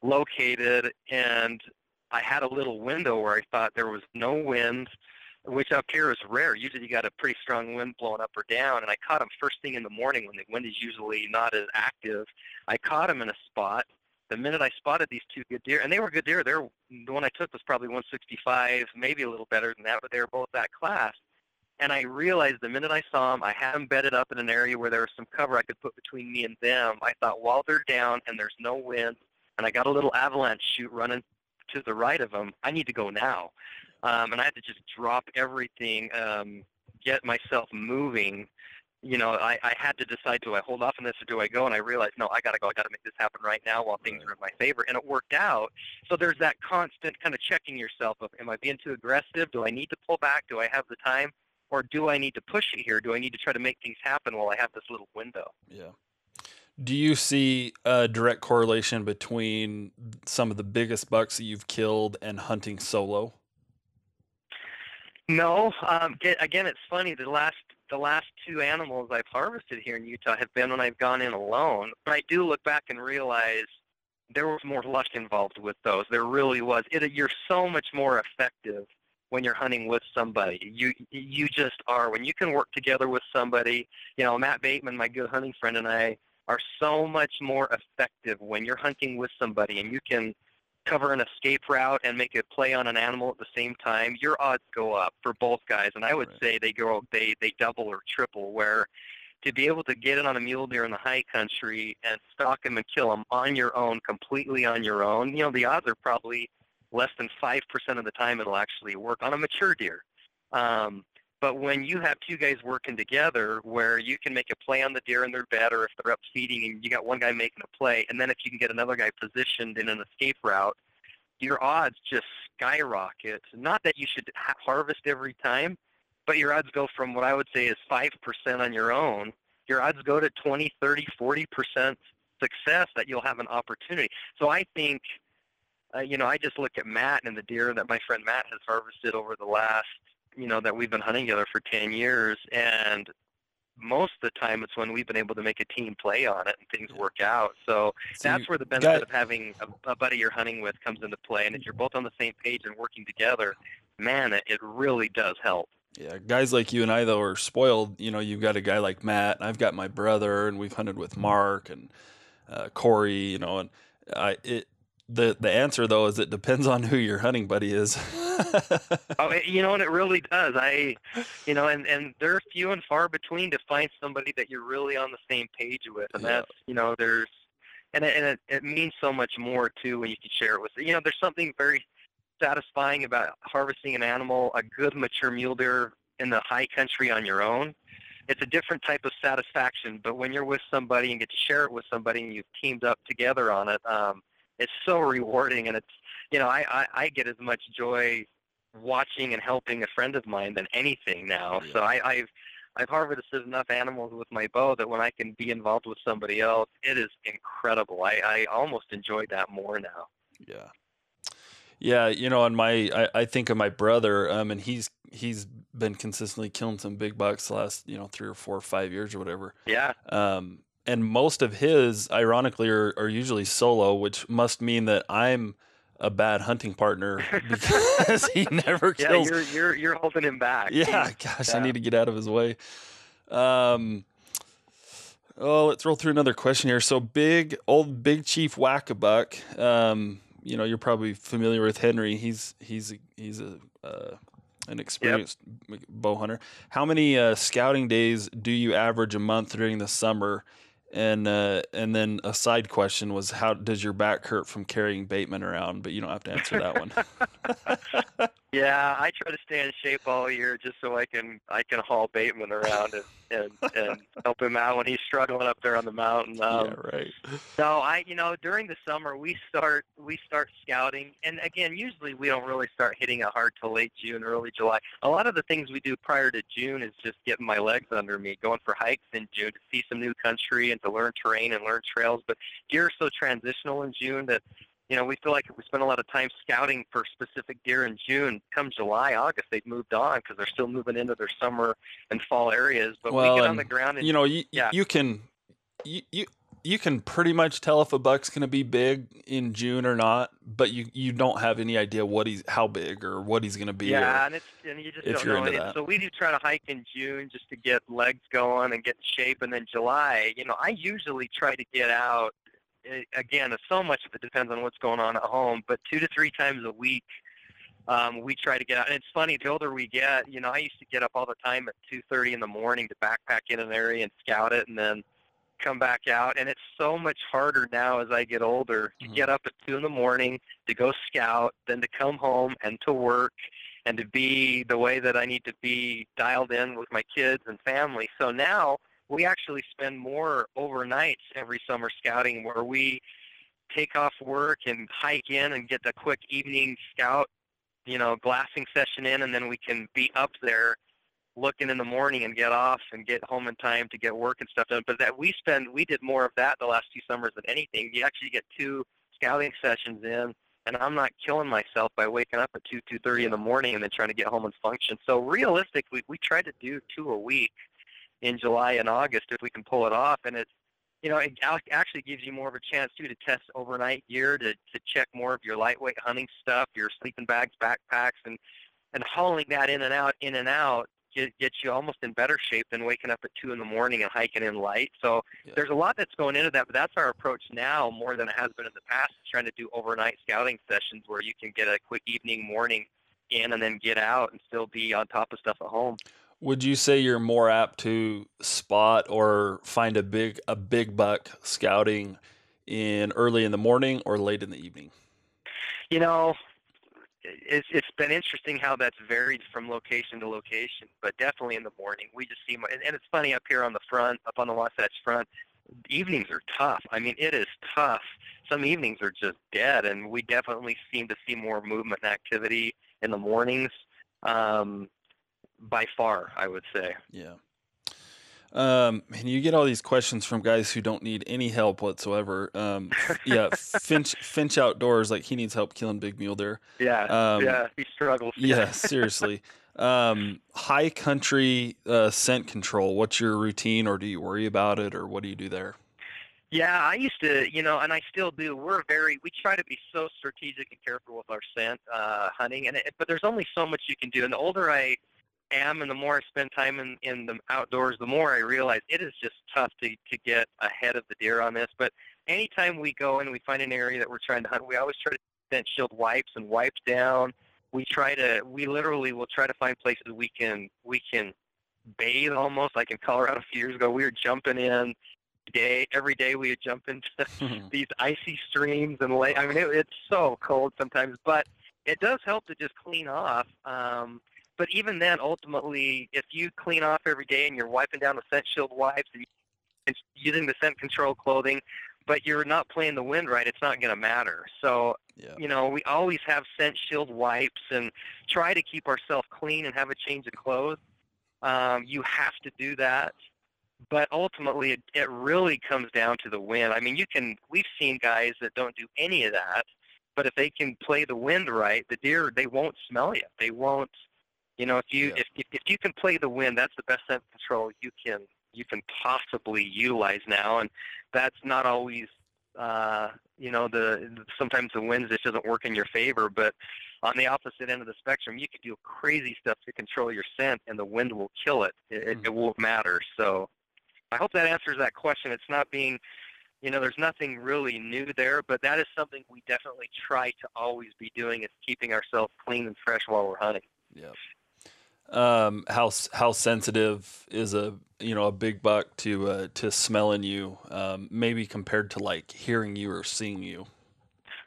located and I had a little window where I thought there was no wind, which up here is rare. Usually you got a pretty strong wind blowing up or down. And I caught them first thing in the morning when the wind is usually not as active. I caught them in a spot the minute I spotted these two good deer, and they were good deer. They're, the one I took was probably 165, maybe a little better than that, but they were both that class. And I realized the minute I saw them, I had them bedded up in an area where there was some cover I could put between me and them. I thought, while they're down and there's no wind, and I got a little avalanche chute running to the right of them, I need to go now. Um, and I had to just drop everything, um, get myself moving you know, I, I had to decide, do I hold off on this or do I go? And I realized, no, I got to go. I got to make this happen right now while things are in my favor. And it worked out. So there's that constant kind of checking yourself of, am I being too aggressive? Do I need to pull back? Do I have the time? Or do I need to push it here? Do I need to try to make things happen while I have this little window? Yeah. Do you see a direct correlation between some of the biggest bucks that you've killed and hunting solo? No. Um, again, it's funny. The last the last two animals I've harvested here in Utah have been when I've gone in alone. But I do look back and realize there was more luck involved with those. There really was. It, you're so much more effective when you're hunting with somebody. You you just are when you can work together with somebody. You know, Matt Bateman, my good hunting friend, and I are so much more effective when you're hunting with somebody and you can cover an escape route and make a play on an animal at the same time, your odds go up for both guys. And I would right. say they go they they double or triple. Where to be able to get in on a mule deer in the high country and stalk him and kill him on your own, completely on your own, you know the odds are probably less than five percent of the time it'll actually work on a mature deer. Um, but when you have two guys working together where you can make a play on the deer in their bed or if they're up feeding and you got one guy making a play and then if you can get another guy positioned in an escape route, your odds just skyrocket. Not that you should ha- harvest every time, but your odds go from what I would say is 5% on your own. Your odds go to 20, 30, 40% success that you'll have an opportunity. So I think, uh, you know, I just look at Matt and the deer that my friend Matt has harvested over the last you know, that we've been hunting together for 10 years, and most of the time it's when we've been able to make a team play on it and things work out. So, so that's where the benefit got, of having a, a, buddy you're hunting with comes into play. And if you're both on the same page and working together, man, it, it really does help. Yeah, guys like you and I though are spoiled. You know, you've got a guy like Matt, and I've got my brother, and we've hunted with Mark and uh, Corey. You know, and I it the the answer though is it depends on who your hunting buddy is. oh, you know, and it really does. I, you know, and and they're few and far between to find somebody that you're really on the same page with, and yeah. that's you know, there's, and it, and it, it means so much more too when you can share it with. You know, there's something very satisfying about harvesting an animal, a good mature mule deer in the high country on your own. It's a different type of satisfaction, but when you're with somebody and get to share it with somebody and you've teamed up together on it, um, it's so rewarding and it's you know I, I i get as much joy watching and helping a friend of mine than anything now yeah. so i i've I've harvested enough animals with my bow that when I can be involved with somebody else, it is incredible. I, I almost enjoy that more now. Yeah. Yeah, you know, and my I, I think of my brother, um, and he's he's been consistently killing some big bucks the last, you know, three or four or five years or whatever. Yeah. Um, and most of his, ironically, are, are usually solo, which must mean that I'm a bad hunting partner because he never kills. Yeah, you're you're you're holding him back. Yeah, gosh, yeah. I need to get out of his way. Um, oh, let's roll through another question here. So, big old Big Chief Wackabuck. Um, you know, you're probably familiar with Henry. He's he's he's a uh, an experienced yep. bow hunter. How many uh, scouting days do you average a month during the summer? And uh, and then a side question was how does your back hurt from carrying Bateman around? But you don't have to answer that one. yeah, I try to stay in shape all year just so I can I can haul Bateman around and and, and help him out when he's struggling up there on the mountain. Um, yeah, right. So I, you know, during the summer we start we start scouting, and again, usually we don't really start hitting it hard till late June, early July. A lot of the things we do prior to June is just getting my legs under me, going for hikes in June to see some new country and to learn terrain and learn trails. But deer are so transitional in June that you know, we feel like if we spend a lot of time scouting for specific deer in June, come July, August, they've moved on because they're still moving into their summer and fall areas. But well, we get on the ground and you know, you, yeah. you can you, you you can pretty much tell if a buck's going to be big in June or not, but you, you don't have any idea what he's how big or what he's going to be. Yeah, and it's and you just don't know. It. So we do try to hike in June just to get legs going and get in shape, and then July. You know, I usually try to get out it, again, so much of it depends on what's going on at home, but two to three times a week, um, we try to get out. And it's funny, the older we get, you know, I used to get up all the time at 2.30 in the morning to backpack in an area and scout it and then come back out. And it's so much harder now as I get older to mm-hmm. get up at 2 in the morning, to go scout, then to come home and to work and to be the way that I need to be dialed in with my kids and family. So now we actually spend more overnights every summer scouting where we take off work and hike in and get the quick evening scout, you know, glassing session in, and then we can be up there looking in the morning and get off and get home in time to get work and stuff done. But that we spend, we did more of that the last two summers than anything. You actually get two scouting sessions in, and I'm not killing myself by waking up at two, two thirty in the morning and then trying to get home and function. So realistically, we try to do two a week in July and August if we can pull it off. And it's, you know, it actually gives you more of a chance too to test overnight gear, to to check more of your lightweight hunting stuff, your sleeping bags, backpacks, and and hauling that in and out, in and out, get, gets you almost in better shape than waking up at two in the morning and hiking in light. So Yeah. there's a lot that's going into that, but that's our approach now more than it has been in the past. Trying to do overnight scouting sessions where you can get a quick evening, morning in, and then get out and still be on top of stuff at home. Would you say you're more apt to spot or find a big a big buck scouting in early in the morning or late in the evening? You know, it's it's been interesting how that's varied from location to location, but definitely in the morning we just see. mo- And, and it's funny up here on the front, up on the Wasatch front, evenings are tough. I mean, it is tough. Some evenings are just dead, and we definitely seem to see more movement and activity in the mornings. Um, by far, I would say. Yeah. Um, and you get all these questions from guys who don't need any help whatsoever. Um, yeah, Finch Finch Outdoors, like he needs help killing big mule deer. Yeah, Um, yeah, he struggles. Yeah, seriously. Um, high country uh, scent control. What's your routine, or do you worry about it, or what do you do there? Yeah, I used to, you know, and I still do. We're very, we try to be so strategic and careful with our scent uh, hunting, and it, but there's only so much you can do. And the older I am, and the more I spend time in in the outdoors, the more I realize it is just tough to to get ahead of the deer on this. But anytime we go and we find an area that we're trying to hunt, we always try to scent shield wipes and wipes down. We try to, we literally will try to find places we can we can bathe almost. Like in Colorado a few years ago, we were jumping in day every day we would jump into these icy streams and lake. I mean, it, it's so cold sometimes, but it does help to just clean off. Um, but even then, ultimately, if you clean off every day and you're wiping down the scent shield wipes and using the scent control clothing, but you're not playing the wind right, it's not going to matter. So, yeah. you know, we always have scent shield wipes and try to keep ourselves clean and have a change of clothes. Um, you have to do that but ultimately it, it really comes down to the wind. I mean, you can we've seen guys that don't do any of that, but if they can play the wind right, the deer they won't smell you. They won't. You know, if you Yeah. if, if if you can play the wind, that's the best scent control you can you can possibly utilize now, and that's not always. Uh, you know, the sometimes the wind just doesn't work in your favor, but on the opposite end of the spectrum, you could do crazy stuff to control your scent, and the wind will kill it. It, it, Mhm. it won't matter. So, I hope that answers that question. It's not being, you know, there's nothing really new there, but that is something we definitely try to always be doing is keeping ourselves clean and fresh while we're hunting. Yeah. Um, how how sensitive is a you know a big buck to uh, to smelling you? Um, maybe compared to like hearing you or seeing you.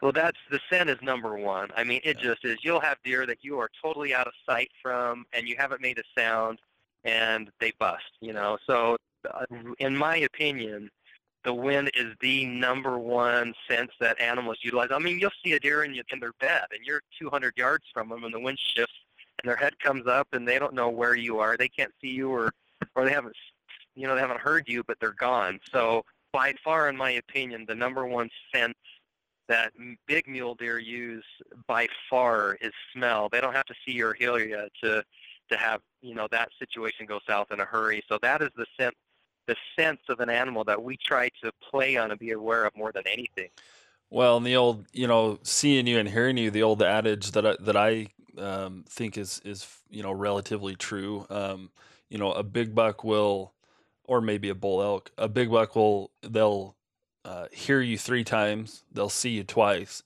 Well, that's the scent is number one. I mean, it Yeah. just is. You'll have deer that you are totally out of sight from, and you haven't made a sound, and they bust. You know, so uh, in my opinion, the wind is the number one sense that animals utilize. I mean, you'll see a deer in, in their bed, and you're 200 yards from them, and the wind shifts, and their head comes up, and they don't know where you are. They can't see you, or or they haven't, you know, they haven't heard you, but they're gone. So by far, in my opinion, the number one sense that big mule deer use by far is smell. They don't have to see or hear you to to have you know that situation go south in a hurry. So that is the sense the sense of an animal that we try to play on and be aware of more than anything. Well, and the old, you know, seeing you and hearing you, the old adage that I, that I um, think is is you know relatively true. Um, you know, a big buck will, or maybe a bull elk, a big buck will they'll uh, hear you three times, they'll see you twice,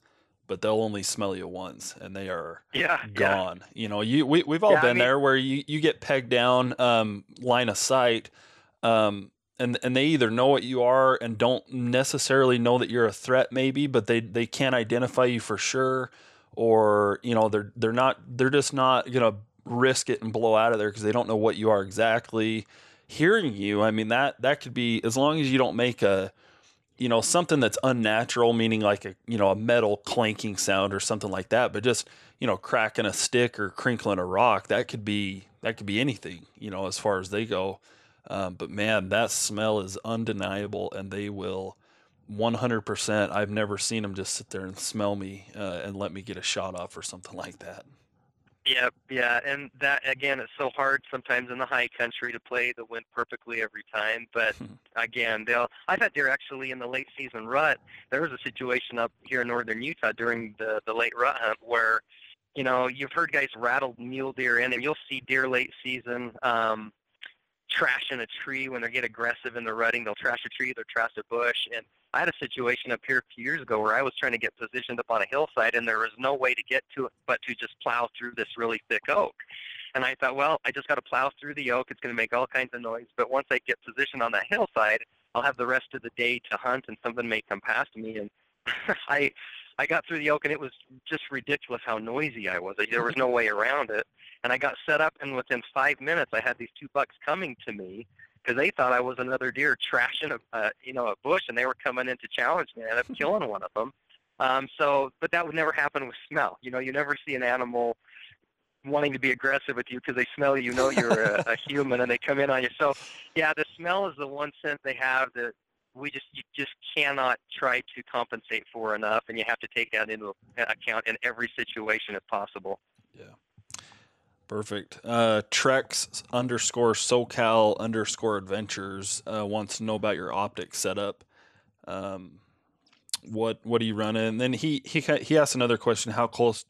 but they'll only smell you once, and they are Yeah, yeah, gone. You know, you we we've all Yeah, I been mean- there where you you get pegged down um, line of sight, um, and and they either know what you are and don't necessarily know that you're a threat, maybe, but they they can't identify you for sure, or you know they're they're not they're just not gonna risk it and blow out of there because they don't know what you are exactly. Hearing you, I mean that that could be as long as you don't make a you know something that's unnatural meaning like a you know a metal clanking sound or something like that but just you know cracking a stick or crinkling a rock that could be that could be anything you know as far as they go um, but man that smell is undeniable and they will 100% i've never seen them just sit there and smell me uh, and let me get a shot off or something like that yeah, yeah. And that again, it's so hard sometimes in the high country to play the wind perfectly every time. But again, they'll. I've had deer actually in the late season rut. There was a situation up here in northern Utah during the the late rut hunt where you know, you've heard guys rattle mule deer in, and you'll see deer late season um, trashing a tree when they get aggressive in the rutting. They'll trash a tree, they'll trash a bush. And I had a situation up here a few years ago where I was trying to get positioned up on a hillside, and there was no way to get to it but to just plow through this really thick oak. And I thought, well, I just got to plow through the oak. It's going to make all kinds of noise. But once I get positioned on that hillside, I'll have the rest of the day to hunt, and something may come past me. And I I got through the oak and it was just ridiculous how noisy I was. There was no way around it. And I got set up and within five minutes I had these two bucks coming to me because they thought I was another deer trashing a uh, you know a bush and they were coming in to challenge me. I ended up killing one of them. Um, so, but that would never happen with smell. You know, you never see an animal wanting to be aggressive with you because they smell you, know you're a, a human, and they come in on you. So, yeah, the smell is the one sense they have that we just you just cannot try to compensate for enough, and you have to take that into account in every situation if possible. Yeah. Perfect. Uh, Trex underscore SoCal underscore Adventures uh, wants to know about your optics setup. Um, what what do you run in? And then he he he asked another question: How close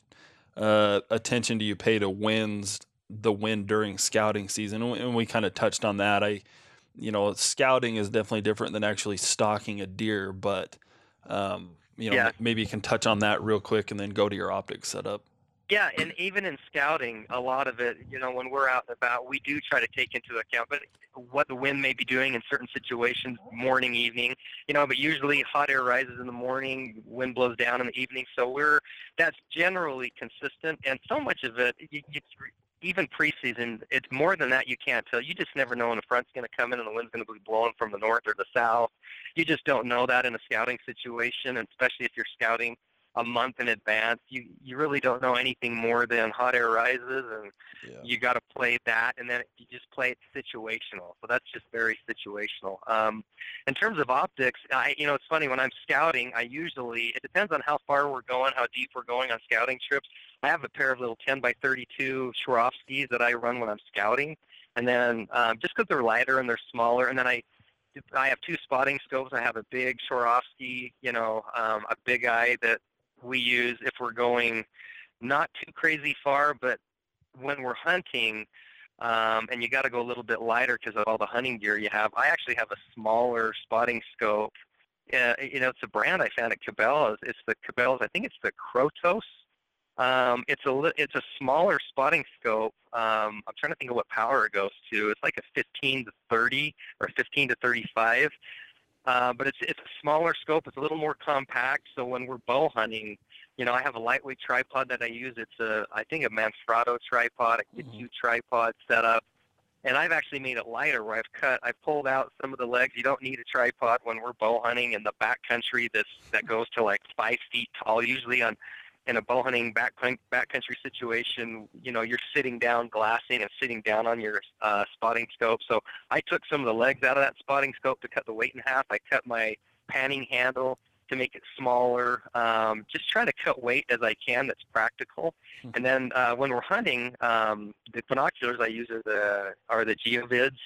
uh, attention do you pay to winds, the wind during scouting season? And we kind of touched on that. I you know, scouting is definitely different than actually stalking a deer, but um, you know, yeah. maybe you can touch on that real quick and then go to your optic setup. Yeah, and even in scouting, a lot of it, you know, when we're out and about, we do try to take into account but what the wind may be doing in certain situations, morning, evening, you know, but usually hot air rises in the morning, wind blows down in the evening, so we're that's generally consistent, and so much of it, you, you, even preseason, it's more than that you can't tell. You just never know when the front's going to come in and the wind's going to be blowing from the north or the south. You just don't know that in a scouting situation, and especially if you're scouting a month in advance. You you really don't know anything more than hot air rises, and yeah. you got to play that, and then you just play it situational. So that's just very situational. Um, in terms of optics, I you know it's funny when I'm scouting. I usually it depends on how far we're going, how deep we're going on scouting trips. I have a pair of little 10 by 32 Swarovskis that I run when I'm scouting, and then um, just because they're lighter and they're smaller, and then I I have two spotting scopes. I have a big Swarovski, you know, um, a big eye that we use if we're going not too crazy far, but when we're hunting, um, and you got to go a little bit lighter because of all the hunting gear you have. I actually have a smaller spotting scope. Uh, you know, it's a brand I found at Cabela's. It's the Cabela's. I think it's the Krotos. Um, it's a it's a smaller spotting scope. Um, I'm trying to think of what power it goes to. It's like a 15 to 30 or 15 to 35. Uh, but it's it's a smaller scope. It's a little more compact. So when we're bow hunting, you know, I have a lightweight tripod that I use. It's a I think a Manfrotto tripod, a Kit mm-hmm. tripod setup, and I've actually made it lighter. Where I've cut, I've pulled out some of the legs. You don't need a tripod when we're bow hunting in the backcountry. This that goes to like five feet tall. Usually on in a bow hunting back backcountry situation, you know, you're sitting down glassing and sitting down on your uh, spotting scope. So I took some of the legs out of that spotting scope to cut the weight in half. I cut my panning handle to make it smaller. Um, just trying to cut weight as I can that's practical. Mm-hmm. And then uh, when we're hunting, um, the binoculars I use are the are the Geovids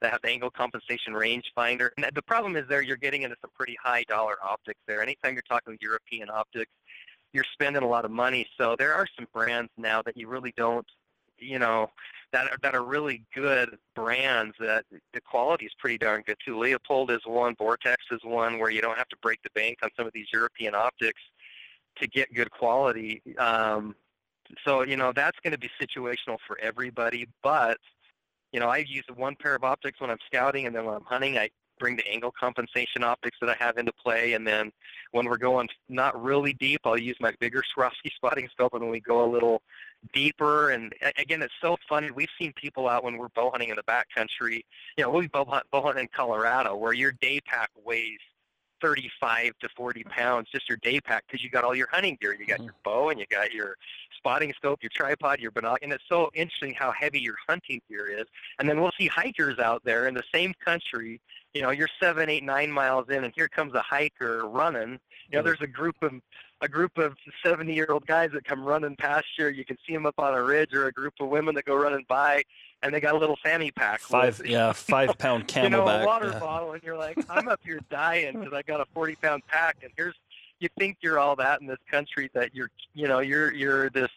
that have the angle compensation rangefinder. And the problem is there you're getting into some pretty high dollar optics there. Anytime you're talking European optics, you're spending a lot of money. So there are some brands now that you really don't, you know, that are, that are really good brands that the quality is pretty darn good too. Leupold is one, Vortex is one where you don't have to break the bank on some of these European optics to get good quality. Um, so you know that's going to be situational for everybody, but you know I use one pair of optics when I'm scouting, and then when I'm hunting, I bring the angle compensation optics that I have into play. And then when we're going not really deep, I'll use my bigger Swarovski spotting scope. And when we go a little deeper, and again, it's so funny. We've seen people out when we're bow hunting in the backcountry. You know, we bow hunt, bow hunt in Colorado, where your day pack weighs 35 to 40 pounds, just your day pack, because you got all your hunting gear. You got mm-hmm. your bow and you got your spotting scope, your tripod, your binocular. And it's so interesting how heavy your hunting gear is. And then we'll see hikers out there in the same country you know, you're seven, eight, nine miles in, and here comes a hiker running. You know, there's a group of a group of 70 year old guys that come running past you. You can see them up on a ridge, or a group of women that go running by, and they got a little fanny pack. Five, with, yeah, five pound CamelBak. you know, a water yeah. bottle, and you're like, I'm up here dying because I got a 40 pound pack, and here's you think you're all that in this country that you're, you know, you're you're this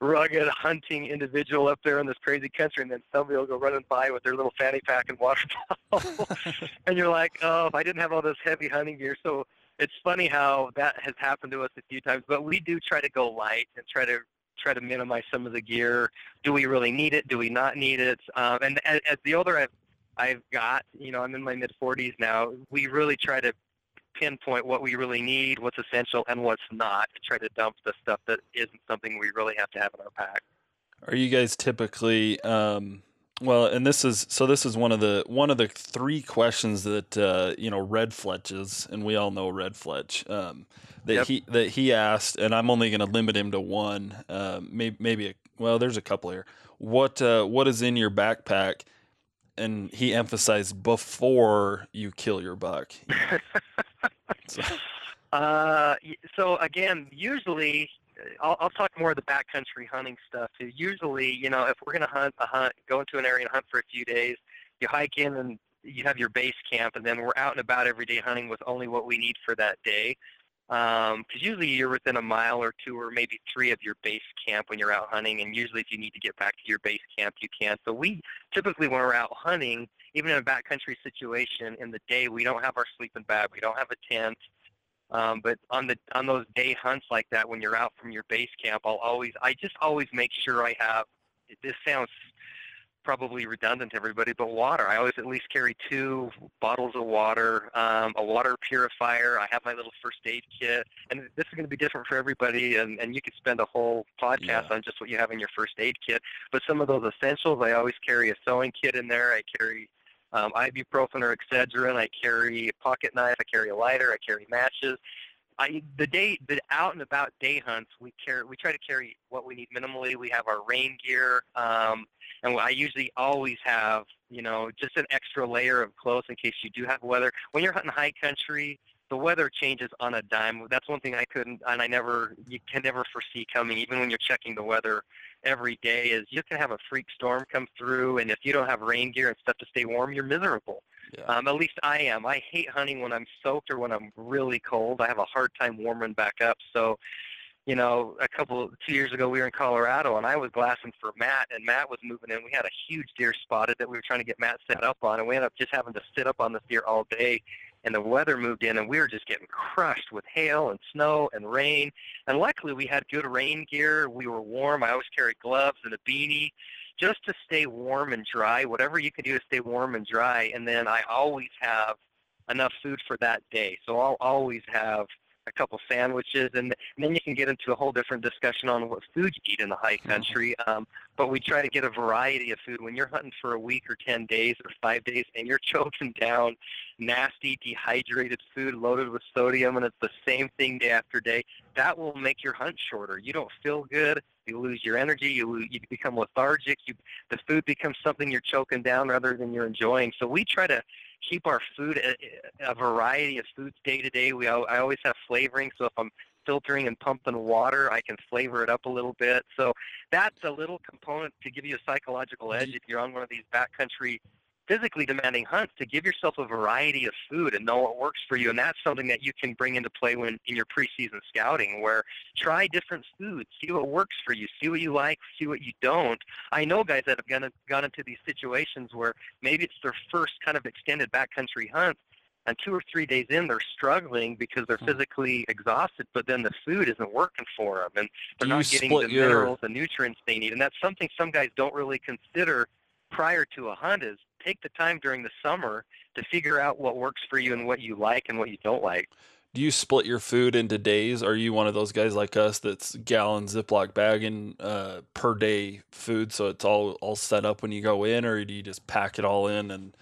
rugged hunting individual up there in this crazy country, and then somebody will go running by with their little fanny pack and water bottle, and you're like, oh, if I didn't have all this heavy hunting gear. So it's funny how that has happened to us a few times, but we do try to go light and try to try to minimize some of the gear. Do we really need it? Do we not need it? Um, and as, as the older I've I've got, you know, I'm in my mid 40s now. We really try to pinpoint what we really need, what's essential, and what's not. To try to dump the stuff that isn't something we really have to have in our pack. Are you guys typically um, well? And this is so. This is one of the one of the three questions that uh, you know Red Fletches, and we all know Red Fletch. Um, that Yep. he that he asked, and I'm only going to limit him to one. Uh, maybe maybe a, well, there's a couple here. What uh, what is in your backpack? And he emphasized before you kill your buck. So- Uh, so again, usually, I'll, I'll talk more of the backcountry hunting stuff. too. Usually, you know, if we're gonna hunt a hunt, go into an area and hunt for a few days, you hike in and you have your base camp, and then we're out and about every day hunting with only what we need for that day. Um, because usually you're within a mile or two or maybe three of your base camp when you're out hunting, and usually if you need to get back to your base camp, you can. So we typically, when we're out hunting, even in a backcountry situation, in the day we don't have our sleeping bag, we don't have a tent. Um, but on the on those day hunts like that, when you're out from your base camp, I'll always I just always make sure I have. This sounds probably redundant to everybody, but water. I always at least carry two bottles of water, um, a water purifier. I have my little first aid kit, and this is going to be different for everybody. And, and you could spend a whole podcast Yeah. on just what you have in your first aid kit. But some of those essentials, I always carry a sewing kit in there. I carry um, ibuprofen or Excedrin. I carry a pocket knife. I carry a lighter. I carry matches. I, the day, the out and about day hunts, we carry, we try to carry what we need minimally. We have our rain gear, um, and I usually always have, you know, just an extra layer of clothes in case you do have weather. When you're hunting high country, the weather changes on a dime. That's one thing I couldn't, and I never, you can never foresee coming. Even when you're checking the weather every day, is you can have a freak storm come through, and if you don't have rain gear and stuff to stay warm, you're miserable. Yeah. Um, at least I am. I hate hunting when I'm soaked or when I'm really cold. I have a hard time warming back up. So, you know, a couple two years ago we were in Colorado and I was glassing for Matt and Matt was moving in. We had a huge deer spotted that we were trying to get Matt set up on and we ended up just having to sit up on this deer all day and the weather moved in and we were just getting crushed with hail and snow and rain. And luckily we had good rain gear. We were warm. I always carried gloves and a beanie just to stay warm and dry, whatever you can do to stay warm and dry. And then I always have enough food for that day. So I'll always have a couple sandwiches, and, and then you can get into a whole different discussion on what food you eat in the high country. Um, but we try to get a variety of food. When you're hunting for a week or 10 days or five days and you're choking down nasty, dehydrated food loaded with sodium, and it's the same thing day after day, that will make your hunt shorter. You don't feel good. You lose your energy. You lose, you become lethargic. You the food becomes something you're choking down rather than you're enjoying. So we try to keep our food a, a variety of foods day to day. We al- I always have flavoring. So if I'm filtering and pumping water, I can flavor it up a little bit. So that's a little component to give you a psychological edge mm-hmm. if you're on one of these backcountry physically demanding hunts to give yourself a variety of food and know what works for you. And that's something that you can bring into play when in your preseason scouting where try different foods see what works for you see what you like see what you don't. I know guys that have gone, gone into these situations where maybe it's their first kind of extended backcountry hunt and two or three days in they're struggling because they're Hmm. physically exhausted but then the food isn't working for them and they're you not getting the your- minerals the nutrients they need. And that's something some guys don't really consider prior to a hunt is take the time during the summer to figure out what works for you and what you like and what you don't like Do you split your food into days? Are you one of those guys like us that's gallon Ziploc bagging uh, per day food, so it's all all set up when you go in, or do you just pack it all in and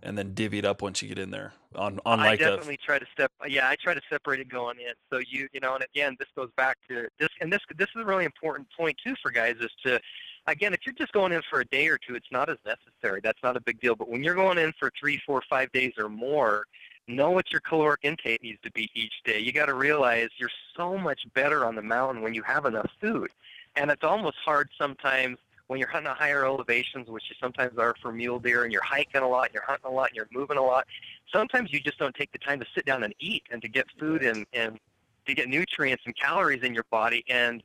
and then divvy it up once you get in there? On on I like a definitely try to step. Yeah, I try to separate it going in. So you, you know, and again, this goes back to this, and this this is a really important point too for guys is to, again, if you're just going in for a day or two, it's not as necessary. That's not a big deal. But when you're going in for three, four, five days or more, know what your caloric intake needs to be each day. You got to realize you're so much better on the mountain when you have enough food, and it's almost hard sometimes when you're hunting at higher elevations, which you sometimes are for mule deer, and you're hiking a lot, and you're hunting a lot, and you're moving a lot. Sometimes you just don't take the time to sit down and eat and to get food and and to get nutrients and calories in your body. And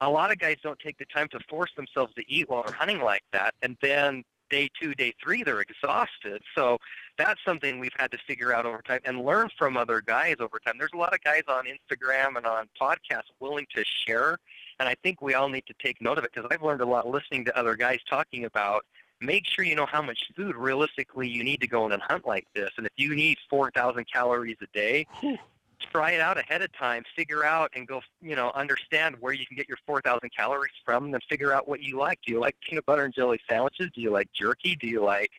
a lot of guys don't take the time to force themselves to eat while they're hunting like that, and then day two, day three, they're exhausted. So that's something we've had to figure out over time and learn from other guys over time. There's a lot of guys on Instagram and on podcasts willing to share, and I think we all need to take note of it because I've learned a lot listening to other guys talking about make sure you know how much food realistically you need to go in and hunt like this. And if you need 4,000 calories a day, try it out ahead of time, figure out and go, you know, understand where you can get your 4,000 calories from, and then figure out what you like. Do you like peanut butter and jelly sandwiches? Do you like jerky? Do you like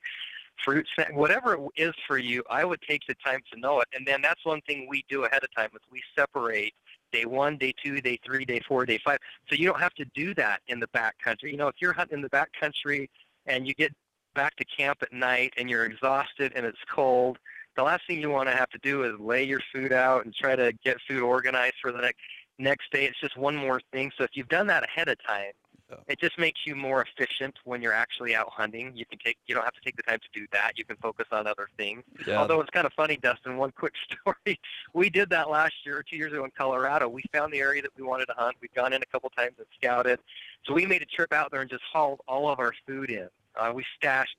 fruit snack? Whatever it is for you, I would take the time to know it. And then that's one thing we do ahead of time is we separate day one, day two, day three, day four, day five. So you don't have to do that in the back country. You know, if you're hunting in the back country and you get back to camp at night and you're exhausted and it's cold, the last thing you want to have to do is lay your food out and try to get food organized for the next next day. It's just one more thing. So if you've done that ahead of time, yeah. it just makes you more efficient when you're actually out hunting. You can take you don't have to take the time to do that. You can focus on other things. Yeah. Although it's kind of funny, Dustin. One quick story: we did that last year or two years ago in Colorado. We found the area that we wanted to hunt. We'd gone in a couple times and scouted, so we made a trip out there and just hauled all of our food in. Uh, we stashed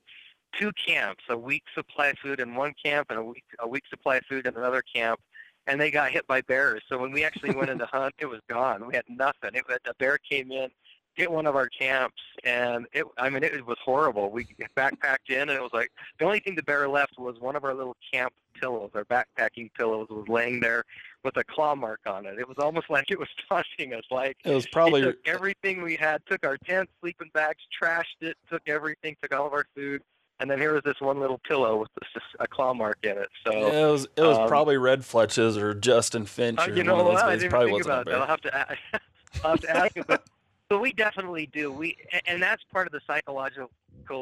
two camps, a week supply of food in one camp and a week a week supply of food in another camp, and they got hit by bears. So when we actually went into hunt, it was gone. We had nothing. It a bear came in, hit one of our camps, and it I mean it was horrible. We backpacked in, and it was like the only thing the bear left was one of our little camp pillows, our backpacking pillows, was laying there with a claw mark on it. It was almost like it was taunting us. Like it was probably it everything we had, took our tent, sleeping bags, trashed it, took everything, took all of our food, and then here was this one little pillow with just a claw mark in it. So yeah, it was it was um, probably Red Fletches or Justin Finch. Uh, you know, what? I didn't probably think about that. I'll have to ask, I'll have to ask him, but but we definitely do. We and that's part of the psychological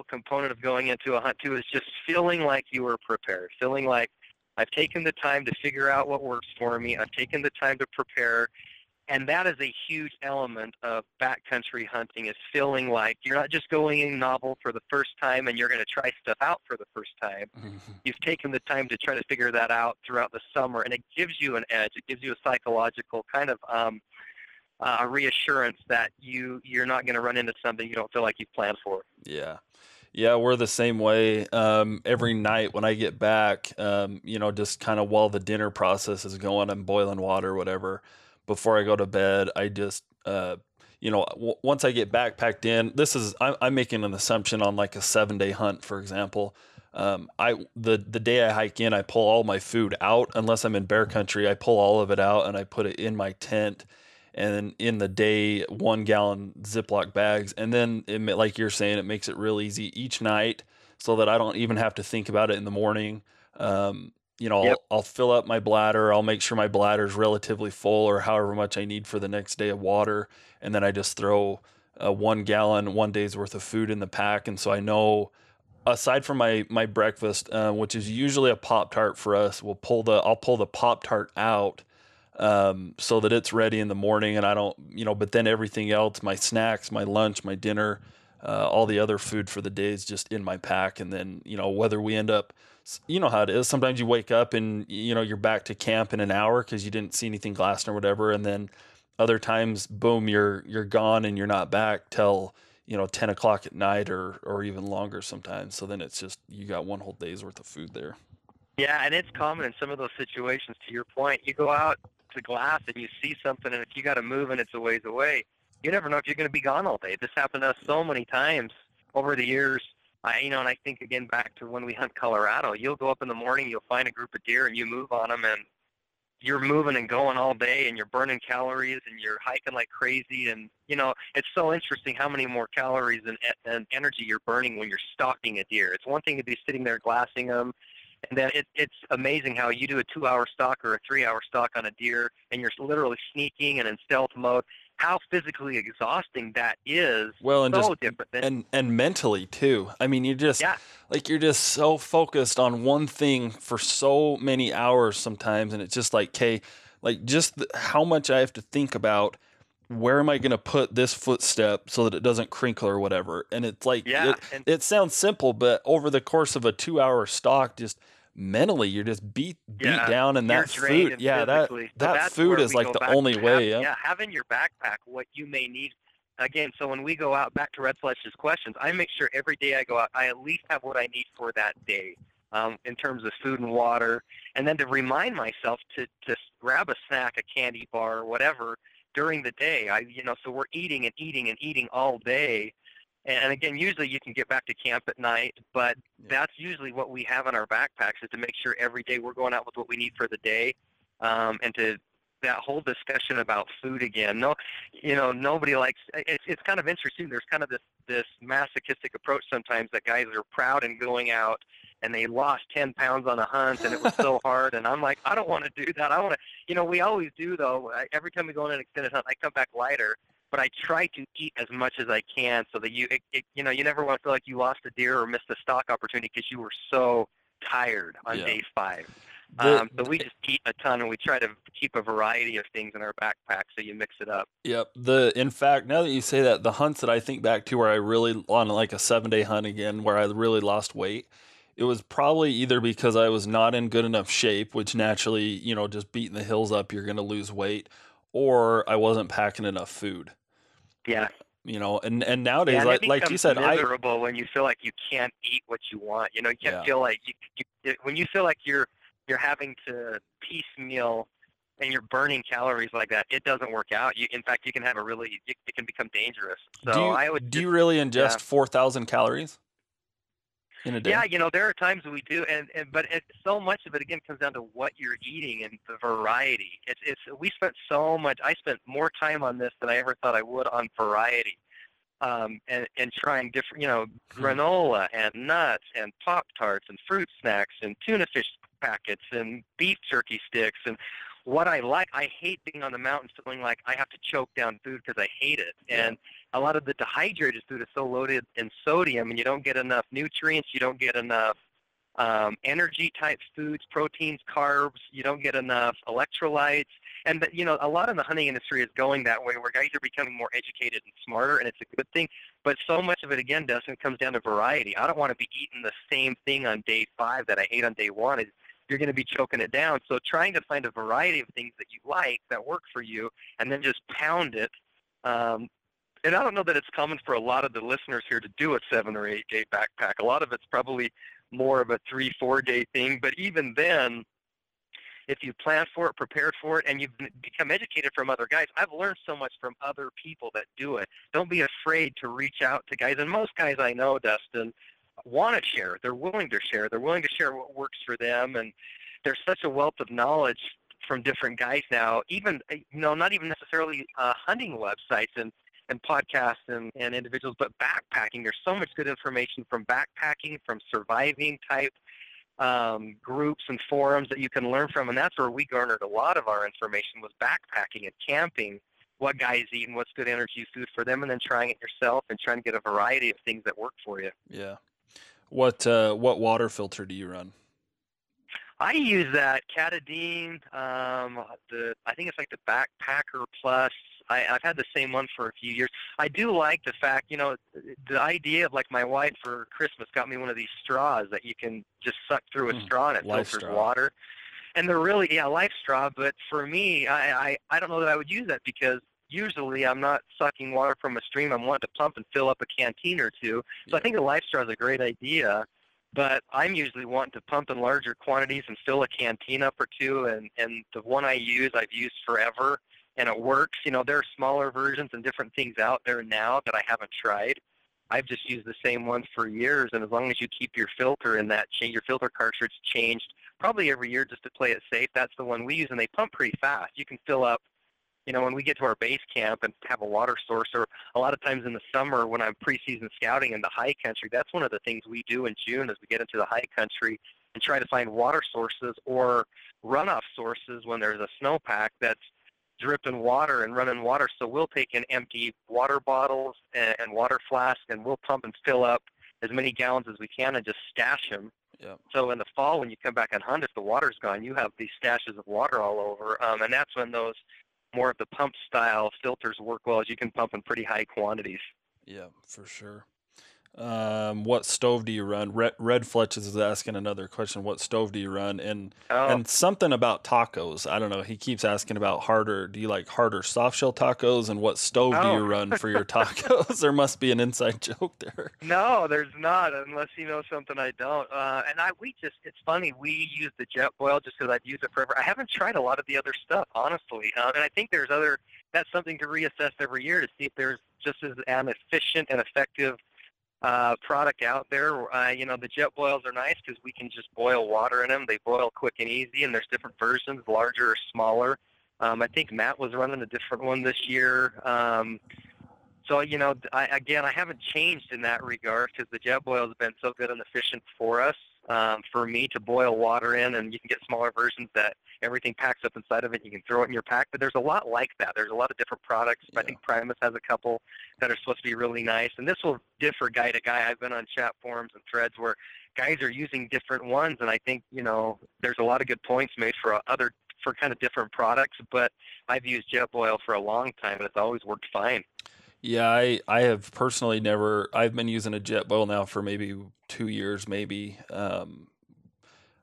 component of going into a hunt too is just feeling like you were prepared, feeling like I've taken the time to figure out what works for me. I've taken the time to prepare, and that is a huge element of backcountry hunting is feeling like you're not just going in novel for the first time and you're going to try stuff out for the first time mm-hmm. you've taken the time to try to figure that out throughout the summer and it gives you an edge it gives you a psychological kind of um, uh, reassurance that you you're not going to run into something you don't feel like you've planned for yeah yeah, we're the same way. Um, every night when I get back, um, you know, just kind of while the dinner process is going, I'm boiling water, whatever before I go to bed. I just, uh, you know, w- once I get backpacked in, this is I'm, I'm, making an assumption on like a seven day hunt, for example. Um, I the the day I hike in, I pull all my food out. Unless I'm in bear country, I pull all of it out and I put it in my tent. And then in the day, one gallon Ziploc bags, and then it, like you're saying, it makes it real easy each night, so that I don't even have to think about it in the morning. Um, you know, yep. I'll, I'll, fill up my bladder. I'll make sure my bladder is relatively full or however much I need for the next day of water. And then I just throw uh, one gallon, one day's worth of food in the pack. And so I know, aside from my, my breakfast, uh, which is usually a Pop Tart for us, we'll pull the, I'll pull the Pop Tart out um, so that it's ready in the morning. And I don't, you know, but then everything else, my snacks, my lunch, my dinner, uh, all the other food for the day is just in my pack. And then, you know, whether we end up, you know how it is. Sometimes you wake up and you know you're back to camp in an hour because you didn't see anything glassing or whatever, and then other times, boom, you're you're gone and you're not back till you know 10 o'clock at night or or even longer sometimes. So then it's just you got one whole day's worth of food there. Yeah, and it's common in some of those situations. To your point, you go out to glass and you see something, and if you got to move and it's a ways away, you never know if you're going to be gone all day. This happened to us so many times over the years I, you know, and I think again back to when we hunt Colorado, you'll go up in the morning, you'll find a group of deer, and you move on them, and you're moving and going all day, and you're burning calories, and you're hiking like crazy, and you know, it's so interesting how many more calories and, and energy you're burning when you're stalking a deer. It's one thing to be sitting there glassing them, and then it, it's amazing how you do a two-hour stalk or a three-hour stalk on a deer, and you're literally sneaking and in stealth mode how physically exhausting that is. Well, and so just different than, and and mentally too. I mean, you're just yeah. like you're just so focused on one thing for so many hours sometimes, and it's just like, okay, like just the, how much I have to think about. Where am I going to put this footstep so that it doesn't crinkle or whatever? And it's like, yeah, it, it sounds simple, but over the course of a two hour stalk, just mentally you're just beat beat Yeah, down and that food yeah that that food is like the only have- way yeah in your backpack what you may need. Again, so when we go out, back to Red Fletch's questions, I make sure every day I go out, I at least have what I need for that day um, in terms of food and water, and then to remind myself to to grab a snack, a candy bar, or whatever during the day. I you know, so we're eating and eating and eating all day. And again, usually you can get back to camp at night, but Yeah. that's usually what we have in our backpacks is to make sure every day we're going out with what we need for the day, um, and to that whole discussion about food again. No, you know, nobody likes. It's it's kind of interesting. There's kind of this this masochistic approach sometimes that guys are proud and going out and they lost 10 pounds on a hunt and it was so hard and I'm like I don't want to do that. I want to, you know, we always do though. I- Every time we go on an extended hunt, I come back lighter. But I try to eat as much as I can so that you, it, it, you know, you never want to feel like you lost a deer or missed a stalk opportunity because you were so tired on Yeah. day five. The- Um, so we just eat a ton, and we try to keep a variety of things in our backpack, so you mix it up. Yep. The in fact, now that you say that, the hunts that I think back to where I really on like a seven day hunt again, where I really lost weight, it was probably either because I was not in good enough shape, which naturally, you know, just beating the hills up, you're gonna lose weight, or I wasn't packing enough food. Yeah, You know, and and nowadays, yeah and like like you said, I miserable when you feel like you can't eat what you want. You know, you can't Yeah. feel like you, you when you feel like you're you're having to piecemeal and you're burning calories like that. It doesn't work out. You, in fact, you can have a really it, it can become dangerous. So do you, I would do just- you really ingest four thousand calories in a day? Yeah, you know, there are times we do, and, and but it, so much of it again comes down to what you're eating and the variety. It's it's we spent so much. I spent more time on this than I ever thought I would on variety, um, and and trying different, you know, Hmm. granola and nuts and pop tarts and fruit snacks and tuna fish packets and beef jerky sticks and what I like. I hate being on the mountain feeling like I have to choke down food because I hate it, Yeah. and a lot of the dehydrated food is so loaded in sodium and you don't get enough nutrients, you don't get enough um, energy type foods, proteins, carbs, you don't get enough electrolytes. And you know, a lot of the hunting industry is going that way where guys are becoming more educated and smarter and it's a good thing. But so much of it again, Dustin, comes down to variety. I don't want to be eating the same thing on day five that I ate on day one. Is you're going to be choking it down. So trying to find a variety of things that you like that work for you and then just pound it um, and I don't know that it's common for a lot of the listeners here to do a seven or eight day backpack. A lot of it's probably more of a three, four day thing. But even then, if you plan for it, prepared for it, and you've become educated from other guys, I've learned so much from other people that do it. Don't be afraid to reach out to guys. And most guys I know, Dustin, want to share. They're willing to share. They're willing to share what works for them. And there's such a wealth of knowledge from different guys now, even, uh, you know, not even necessarily uh, hunting websites and and podcasts and, and individuals, but backpacking. There's so much good information from backpacking, from surviving type um, groups and forums that you can learn from, and that's where we garnered a lot of our information was backpacking and camping, what guys eat and what's good energy food for them, and then trying it yourself and trying to get a variety of things that work for you. Yeah. What uh, what water filter do you run? I use that Katadyn. Um, the I think it's like the Backpacker Plus. I, I've had the same one for a few years. I do like the fact, you know, the idea of like my wife for Christmas got me one of these straws that you can just suck through a Mm, straw and it filters straw. water. And they're really yeah, LifeStraw. But for me, I, I I don't know that I would use that because usually I'm not sucking water from a stream. I'm wanting to pump and fill up a canteen or two. So I think a LifeStraw is a great idea but I'm usually wanting to pump in larger quantities and fill a canteen up or two. And, and the one I use, I've used forever, and it works. You know, there are smaller versions and different things out there now that I haven't tried. I've just used the same one for years, and as long as you keep your filter in that, change your filter cartridge changed probably every year just to play it safe. That's the one we use, and they pump pretty fast. You can fill up you know, when we get to our base camp and have a water source, or a lot of times in the summer when I'm preseason scouting in the high country, that's one of the things we do in June as we get into the high country and try to find water sources or runoff sources when there's a snowpack that's dripping water and running water. So we'll take in empty water bottles and, and water flasks and we'll pump and fill up as many gallons as we can and just stash them. Yep. So in the fall, when you come back and hunt, if the water's gone, you have these stashes of water all over, um, and that's when those more of the pump style filters work well as you can pump in pretty high quantities. Yeah, for sure. Um, what stove do you run? Red, Red Fletch's is asking another question. What stove do you run? And Oh, and something about tacos. I don't know. He keeps asking about harder. Do you like harder soft shell tacos? And what stove do Oh. you run for your tacos? there must be an inside joke there. no, there's not, unless you know something I don't. Uh, and I, we just, it's funny, we use the Jetboil just because I've used it forever. I haven't tried a lot of the other stuff, honestly. Uh, and I think there's other, that's something to reassess every year to see if there's just as an efficient and effective uh, product out there. Uh, you know, the Jetboils are nice because we can just boil water in them. They boil quick and easy, and there's different versions, larger or smaller. Um, I think Matt was running a different one this year. Um, so you know, I, again, I haven't changed in that regard because the Jetboil has been so good and efficient for us. Um, for me to boil water in, and you can get smaller versions that everything packs up inside of it. You can throw it in your pack, but there's a lot like that. There's a lot of different products. I think Primus has a couple that are supposed to be really nice, and this will differ guy to guy. I've been on chat forums and threads where guys are using different ones, and I think you know there's a lot of good points made for other for kind of different products. But I've used Jetboil for a long time, and it's always worked fine. Yeah, I, I have personally never. I've been using a Jetboil now for maybe two years, maybe. Um,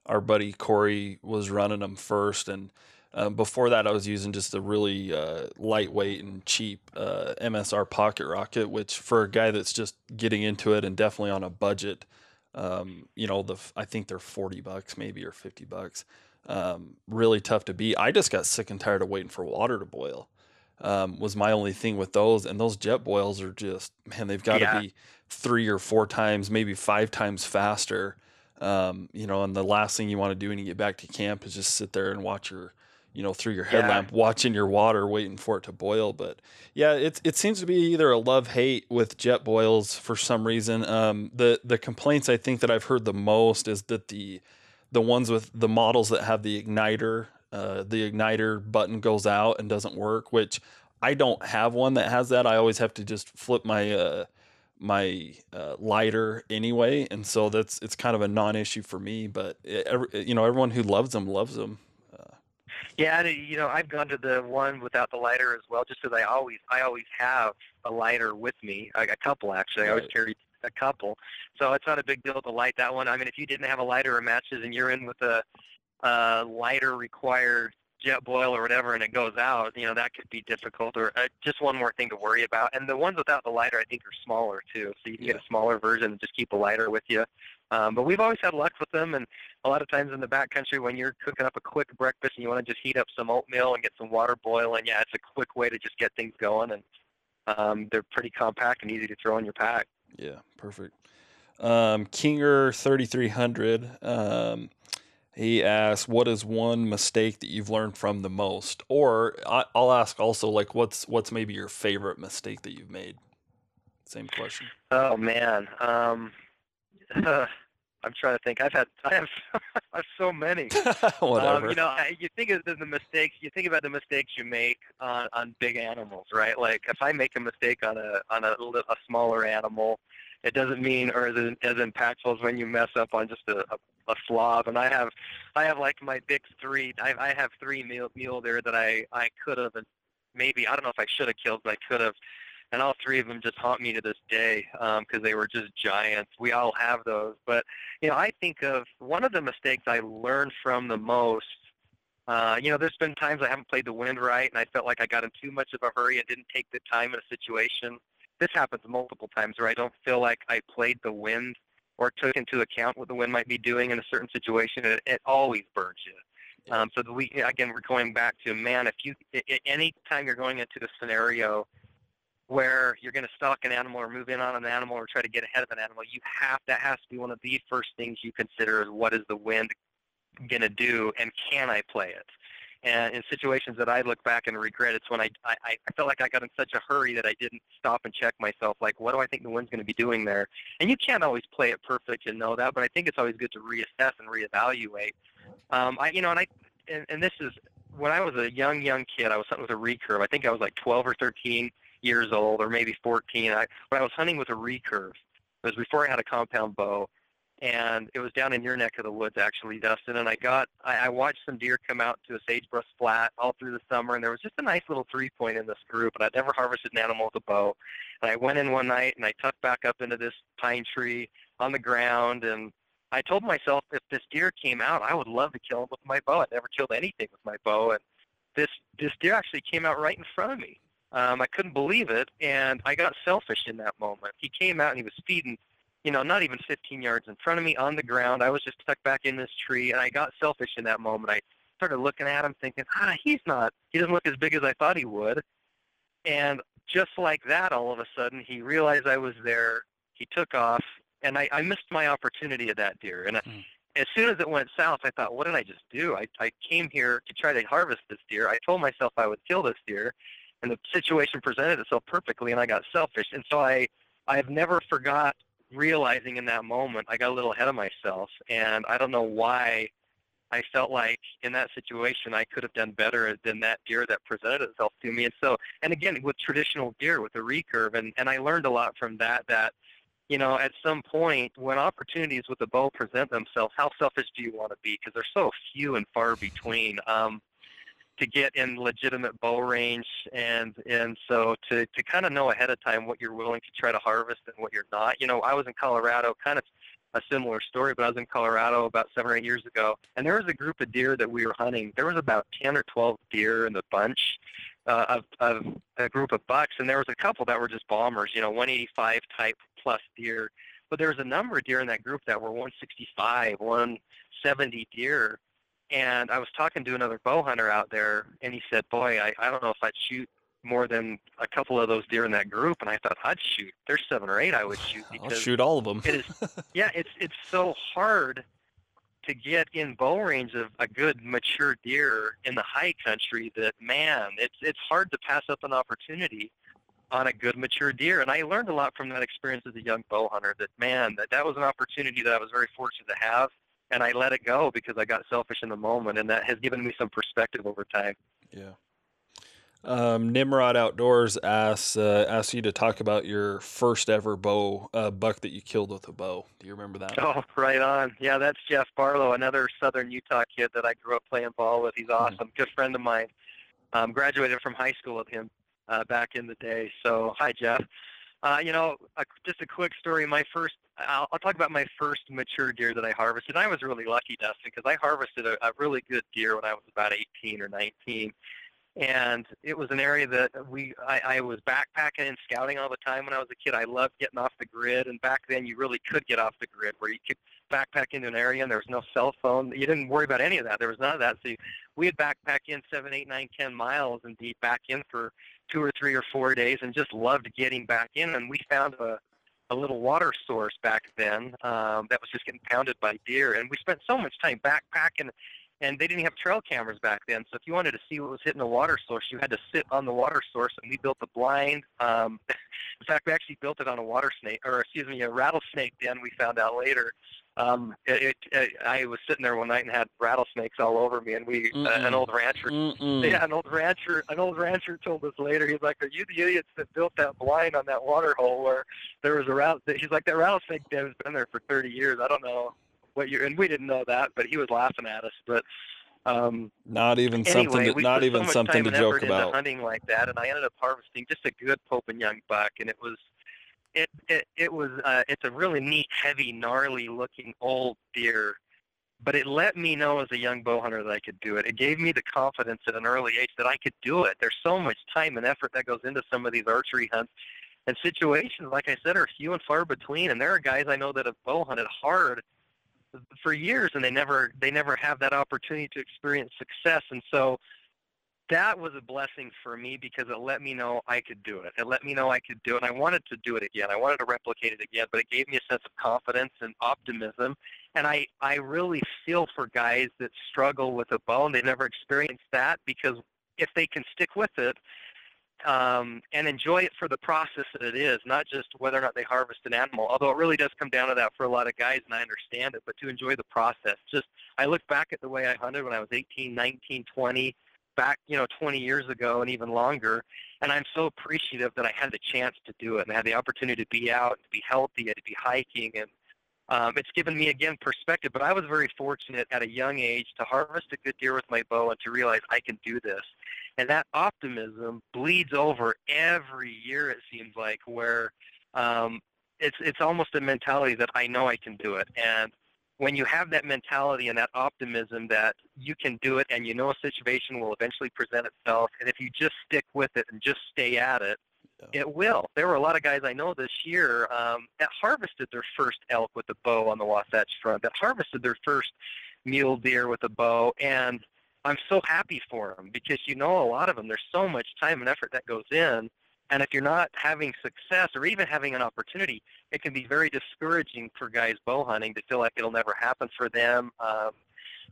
our buddy Corey was running them first, and um, before that, I was using just a really uh, lightweight and cheap uh, MSR Pocket Rocket, which for a guy that's just getting into it and definitely on a budget, um, you know, the I think they're forty bucks maybe or fifty bucks. Um, really tough to beat. I just got sick and tired of waiting for water to boil um, was my only thing with those. And those Jetboils are just, man, they've got to Yeah. be three or four times, maybe five times faster. Um, you know, and the last thing you want to do when you get back to camp is just sit there and watch your, you know, through your Yeah. headlamp, watching your water, waiting for it to boil. But yeah, it it seems to be either a love hate with Jetboils for some reason. Um, the the complaints I think that I've heard the most is that the the ones with the models that have the igniter, uh, the igniter button goes out and doesn't work, which I don't have one that has that. I always have to just flip my uh, my uh, lighter anyway, and so that's it's kind of a non-issue for me. But it, every, you know, everyone who loves them loves them. Yeah, and, you know, I've gone to the one without the lighter as well, just because I always, I always have a lighter with me, like a couple actually. I always carry a couple, so it's not a big deal to light that one. I mean, if you didn't have a lighter or matches, and you're in with a, a lighter required Jetboil or whatever, and it goes out, you know, that could be difficult. Or uh, just one more thing to worry about. And the ones without the lighter, I think, are smaller too, so you can get a smaller version and just keep a lighter with you. Um, but we've always had luck with them, and a lot of times in the backcountry when you're cooking up a quick breakfast and you want to just heat up some oatmeal and get some water boiling, yeah, it's a quick way to just get things going, and um, they're pretty compact and easy to throw in your pack. Yeah, perfect. Um, Kinger thirty three hundred. Um, he asks, "What is one mistake that you've learned from the most?" Or I, I'll ask also, like, what's what's maybe your favorite mistake that you've made? Same question. Oh man, um, I'm trying to think. I've had I have I have so many. Whatever. Um, you know, I, you think of the, the mistakes. You think about the mistakes you make on, on big animals, right? Like if I make a mistake on a on a, a smaller animal, it doesn't mean or is as impactful as when you mess up on just a, a, a slob. And I have I have like my big three. I, I have three mule, mule there that I I could have and maybe I don't know if I should have killed, but I could have. And all three of them just haunt me to this day because they were just giants. We all have those, but you know, I think of one of the mistakes I learned from the most. Uh, you know, there's been times I haven't played the wind right, and I felt like I got in too much of a hurry and didn't take the time in a situation. This happens multiple times where I don't feel like I played the wind or took into account what the wind might be doing in a certain situation, it, it always burns you. Um, so the we again, we're going back to man. If you a- a- any time you're going into the scenario where you're going to stalk an animal or move in on an animal or try to get ahead of an animal, you have that has to be one of the first things you consider is what is the wind going to do and can I play it? And in situations that I look back and regret, it's when I, I, I felt like I got in such a hurry that I didn't stop and check myself, like, what do I think the wind's going to be doing there? And you can't always play it perfect and know that, but I think it's always good to reassess and reevaluate. Um, I, you know, and I, and, and this is when I was a young, young kid, I was hunting with a recurve. I think I was like 12 or 13 years old, or maybe 14. I, when I was hunting with a recurve, it was before I had a compound bow. And it was down in your neck of the woods actually, Dustin. And I got I, I watched some deer come out to a sagebrush flat all through the summer, and there was just a nice little three point in this group. And I'd never harvested an animal with a bow. And I went in one night and I tucked back up into this pine tree on the ground, and I told myself if this deer came out, I would love to kill him with my bow. I'd never killed anything with my bow, and this this deer actually came out right in front of me. Um, I couldn't believe it, and I got selfish in that moment. He came out and he was feeding you know, not even 15 yards in front of me on the ground. I was just stuck back in this tree, and I got selfish in that moment. I started looking at him, thinking, ah, he's not, he doesn't look as big as I thought he would. And just like that, all of a sudden, he realized I was there. He took off, and I, I missed my opportunity at that deer. And I, mm. as soon as it went south, I thought, what did I just do? I, I came here to try to harvest this deer. I told myself I would kill this deer, and the situation presented itself perfectly, and I got selfish. And so I, I have never forgot realizing in that moment I got a little ahead of myself, and I don't know why I felt like in that situation I could have done better than that deer that presented itself to me. And so, and again, with traditional deer, with the recurve, and, and I learned a lot from that, that, you know, at some point when opportunities with the bow present themselves, how selfish do you want to be? Because they're so few and far between. Um, to get in legitimate bow range and and so to to kind of know ahead of time what you're willing to try to harvest and what you're not. You know, I was in Colorado, kind of a similar story, but I was in Colorado about seven or eight years ago, and there was a group of deer that we were hunting. There was about ten or twelve deer in the bunch. Uh, of, of a group of bucks, and there was a couple that were just bombers, you know, 185 type plus deer. But there was a number of deer in that group that were 165, 170 deer, and I was talking to another bow hunter out there, and he said, "Boy, I, I don't know if I'd shoot more than a couple of those deer in that group." And I thought, "I'd shoot. There's seven or eight I would shoot because I'll shoot all of them." it is, yeah, it's it's so hard to get in bow range of a good mature deer in the high country that man, it's it's hard to pass up an opportunity on a good mature deer. And I learned a lot from that experience as a young bow hunter. That man, that that was an opportunity that I was very fortunate to have and I let it go because I got selfish in the moment, and that has given me some perspective over time. Yeah. Um, Nimrod Outdoors asks uh, asks you to talk about your first ever bow uh, buck that you killed with a bow. Do you remember that? Oh, right on. Yeah, that's Jeff Barlow, another Southern Utah kid that I grew up playing ball with. He's hmm. awesome, mm-hmm. good friend of mine. Um, graduated from high school with him uh, back in the day. So, hi, Jeff. Uh, you know, a, just a quick story. My first, I'll, I'll, talk about my first mature deer that I harvested. I was really lucky, Dustin, because I harvested a, a really good deer when I was about 18 or 19 and it was an area that we I, I was backpacking and scouting all the time when I was a kid. I loved getting off the grid, and back then you really could get off the grid, where you could backpack into an area and there was no cell phone. You didn't worry about any of that. There was none of that. So you, we had backpack in seven, eight, nine, ten miles and be back in for two or three or four days, and just loved getting back in. And we found a a little water source back then um, that was just getting pounded by deer, and we spent so much time backpacking and they didn't have trail cameras back then. So if you wanted to see what was hitting the water source, you had to sit on the water source, and we built the blind. Um, in fact, we actually built it on a water snake, or excuse me, a rattlesnake den. We found out later. Um, it, it, I was sitting there one night and had rattlesnakes all over me, and we, uh, an old rancher, Mm-mm. yeah, an old rancher, an old rancher told us later. He's like, "Are you the idiots that built that blind on that water hole where there was a rat?" He's like, "That rattlesnake has been there for 30 years. I don't know what you and we didn't know that, but he was laughing at us. But um, not even anyway, something. To, not even so something to joke about. hunting like that, and I ended up harvesting just a good Pope and Young buck, and it was. It, it it was uh, it's a really neat, heavy, gnarly looking old deer, but it let me know as a young bow hunter that I could do it. It gave me the confidence at an early age that I could do it. There's so much time and effort that goes into some of these archery hunts, and situations, like I said, are few and far between. And there are guys I know that have bow hunted hard for years and they never they never have that opportunity to experience success and so that was a blessing for me because it let me know I could do it. It let me know I could do it. And I wanted to do it again. I wanted to replicate it again, but it gave me a sense of confidence and optimism. And I, I really feel for guys that struggle with a bow and they never experienced that because if they can stick with it, um, and enjoy it for the process that it is, not just whether or not they harvest an animal. Although it really does come down to that for a lot of guys, and I understand it. But to enjoy the process, just I look back at the way I hunted when I was 18, 19, 20, back you know 20 years ago, and even longer, and I'm so appreciative that I had the chance to do it and I had the opportunity to be out, to be healthy, and to be hiking, and um, it's given me again perspective. But I was very fortunate at a young age to harvest a good deer with my bow and to realize I can do this. And that optimism bleeds over every year. It seems like where um, it's it's almost a mentality that I know I can do it. And when you have that mentality and that optimism that you can do it and you know a situation will eventually present itself, and if you just stick with it and just stay at it, yeah. it will. There were a lot of guys I know this year um, that harvested their first elk with a bow on the Wasatch Front, that harvested their first mule deer with a bow, and I'm so happy for them because you know a lot of them. There's so much time and effort that goes in and if you're not having success or even having an opportunity, it can be very discouraging for guys bow hunting to feel like it'll never happen for them. Um,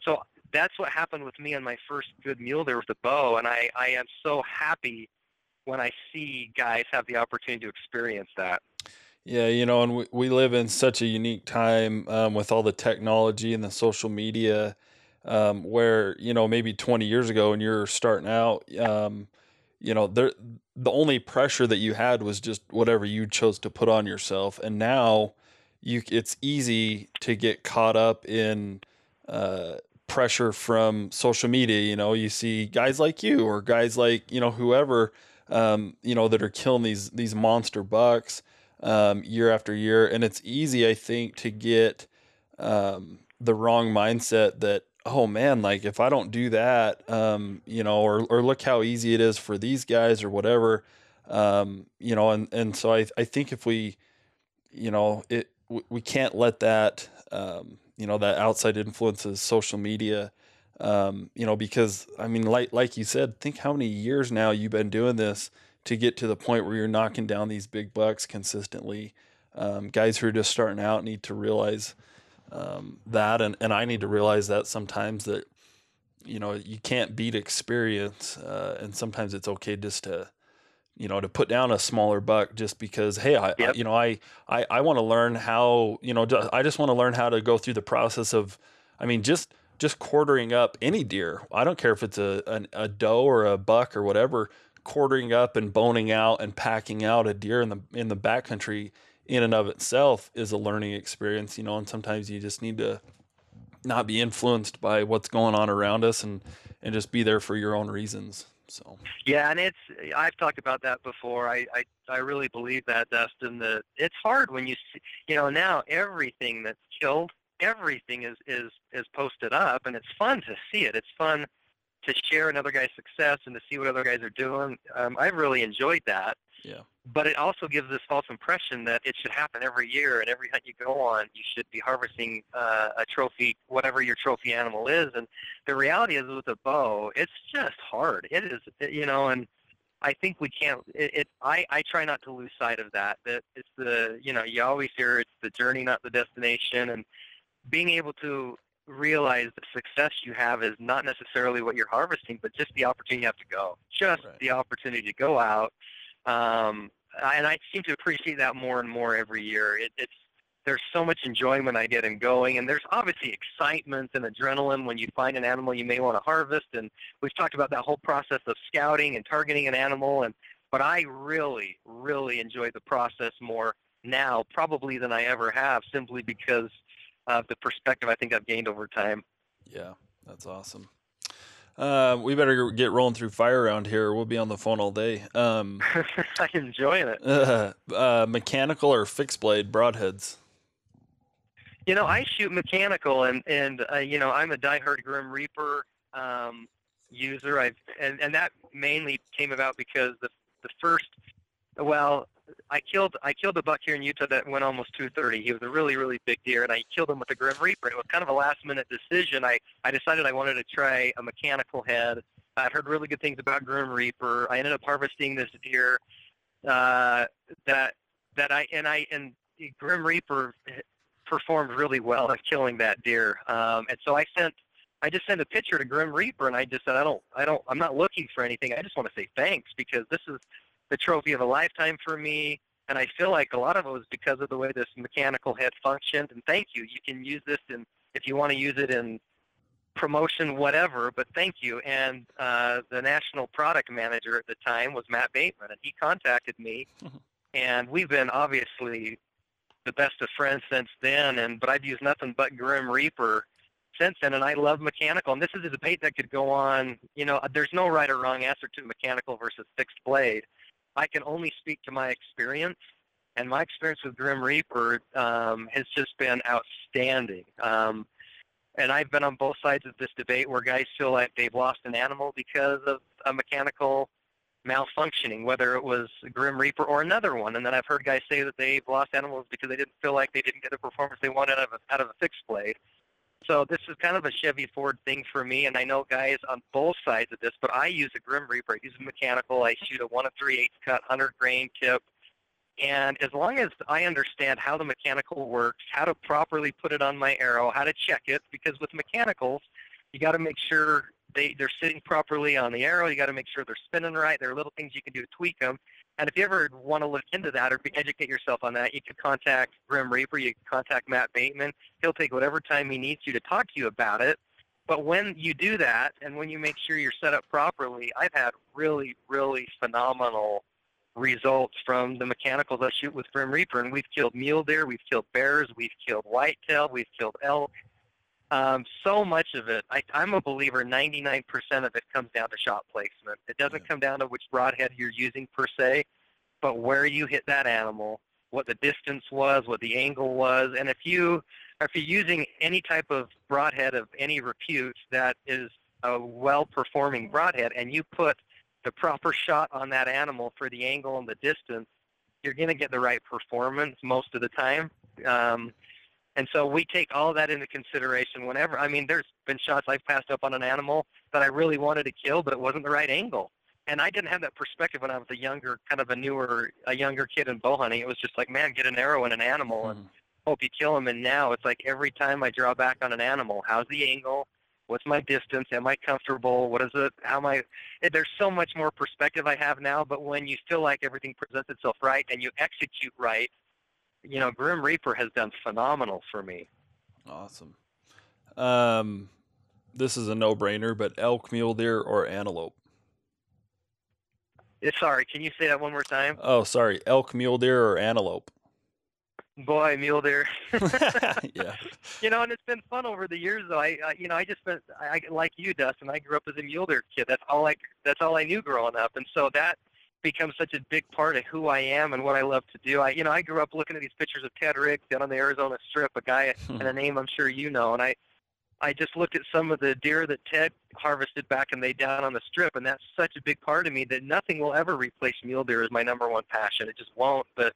so that's what happened with me on my first good mule there with the bow, and I, I am so happy when I see guys have the opportunity to experience that. Yeah, you know, and we, we live in such a unique time um, with all the technology and the social media um, where, you know, maybe 20 years ago when you're starting out, um, you know, there the only pressure that you had was just whatever you chose to put on yourself, and now you it's easy to get caught up in uh, pressure from social media. You know, you see guys like you or guys like you know whoever um, you know that are killing these these monster bucks um, year after year, and it's easy, I think, to get um, the wrong mindset that oh man, like if I don't do that, um, you know, or or look how easy it is for these guys or whatever, um, you know, and and so I I think if we, you know, it we can't let that, um, you know, that outside influences social media. Um, you know, because I mean, like like you said, think how many years now you've been doing this to get to the point where you're knocking down these big bucks consistently. Um, guys who are just starting out need to realize, um, that, and and I need to realize that sometimes that you know you can't beat experience, uh, and sometimes it's okay just to you know to put down a smaller buck just because hey I, yep. I you know I I, I want to learn how you know I just want to learn how to go through the process of I mean just just quartering up any deer I don't care if it's a, a, a doe or a buck or whatever quartering up and boning out and packing out a deer in the in the backcountry in and of itself is a learning experience, you know, and sometimes you just need to not be influenced by what's going on around us and and just be there for your own reasons. So yeah, and it's I've talked about that before. I I, I really believe that Dustin that it's hard when you see, you know now everything that's killed, everything is is is posted up, and it's fun to see it. It's fun to share another guy's success and to see what other guys are doing. Um, I've really enjoyed that. Yeah. But it also gives this false impression that it should happen every year, and every hunt you go on, you should be harvesting uh, a trophy, whatever your trophy animal is. And the reality is, with a bow, it's just hard. It is, you know, and I think we can't. It, it I I try not to lose sight of that. That it's the, you know, you always hear it's the journey, not the destination, and being able to realize the success you have is not necessarily what you're harvesting, but just the opportunity you have to go. Just right. the opportunity to go out um, and I seem to appreciate that more and more every year. It, it's there's so much enjoyment I get in going, and there's obviously excitement and adrenaline when you find an animal you may want to harvest. And we've talked about that whole process of scouting and targeting an animal. And but I really, really enjoy the process more now, probably than I ever have, simply because of the perspective I think I've gained over time. Yeah, that's awesome. Uh, we better get rolling through fire around here. We'll be on the phone all day. Um, I'm enjoying it. Uh, uh, mechanical or fixed blade broadheads? You know, I shoot mechanical, and and uh, you know, I'm a diehard Grim Reaper um, user. I've and and that mainly came about because the the first, well, I killed I killed a buck here in Utah that went almost 230. He was a really really big deer, and I killed him with a Grim Reaper. It was kind of a last minute decision. I I decided I wanted to try a mechanical head. I've heard really good things about Grim Reaper. I ended up harvesting this deer uh, that that I and I and Grim Reaper performed really well at killing that deer. Um, and so I sent I just sent a picture to Grim Reaper, and I just said I don't I don't I'm not looking for anything. I just want to say thanks because this is the trophy of a lifetime for me. And I feel like a lot of it was because of the way this mechanical head functioned. And thank you. You can use this in if you want to use it in promotion, whatever. But thank you. And uh, the national product manager at the time was Matt Bateman, and he contacted me. Mm-hmm. And we've been obviously the best of friends since then. And but I've used nothing but Grim Reaper since then, and I love mechanical. And this is a debate that could go on. You know, there's no right or wrong answer to mechanical versus fixed blade. I can only speak to my experience, and my experience with Grim Reaper um, has just been outstanding. Um, and I've been on both sides of this debate where guys feel like they've lost an animal because of a mechanical malfunctioning, whether it was Grim Reaper or another one. And then I've heard guys say that they've lost animals because they didn't feel like they didn't get the performance they wanted out of a, out of a fixed blade. So this is kind of a Chevy Ford thing for me, and I know guys on both sides of this, but I use a Grim Reaper. I use a mechanical. I shoot a 1 of 3 8 cut, 100 grain tip. And as long as I understand how the mechanical works, how to properly put it on my arrow, how to check it, because with mechanicals, you got to make sure they, they're sitting properly on the arrow. You got to make sure they're spinning right. There are little things you can do to tweak them. And if you ever want to look into that or educate yourself on that, you can contact Grim Reaper. You can contact Matt Bateman. He'll take whatever time he needs you to talk to you about it. But when you do that and when you make sure you're set up properly, I've had really, really phenomenal results from the mechanicals I shoot with Grim Reaper. And we've killed mule deer, we've killed bears, we've killed whitetail, we've killed elk. Um, so much of it, I, I'm a believer, 99% of it comes down to shot placement. It doesn't Yeah. come down to which broadhead you're using per se, but where you hit that animal, what the distance was, what the angle was, and if you if you're using any type of broadhead of any repute that is a well-performing broadhead, and you put the proper shot on that animal for the angle and the distance, you're going to get the right performance most of the time. Um, and so we take all that into consideration whenever. I mean, there's been shots I've passed up on an animal that I really wanted to kill, but it wasn't the right angle. And I didn't have that perspective when I was a younger, kind of a newer, a younger kid in bow hunting. It was just like, man, get an arrow in an animal and Mhm. hope you kill him. And now it's like every time I draw back on an animal, how's the angle? What's my distance? Am I comfortable? What is it? How am I? There's so much more perspective I have now. But when you feel like everything presents itself right and you execute right, you know, Grim Reaper has done phenomenal for me. Awesome. Um, this is a no-brainer, but elk, mule deer, or antelope. Eh, Sorry, can you say that one more time? Oh, sorry, elk, mule deer, or antelope. Boy, mule deer. yeah. you know, and it's been fun over the years. Though I, I you know, I just I- like you, Dustin. I grew up as a mule deer kid. That's all I, that's all I knew growing up, and so that becomes such a big part of who I am and what I love to do. I, you know, I grew up looking at these pictures of Ted Riggs down on the Arizona Strip, a guy hmm. and a name I'm sure you know, and I, I just looked at some of the deer that Ted harvested back in the down on the Strip, and that's such a big part of me that nothing will ever replace mule deer as my number one passion. It just won't, but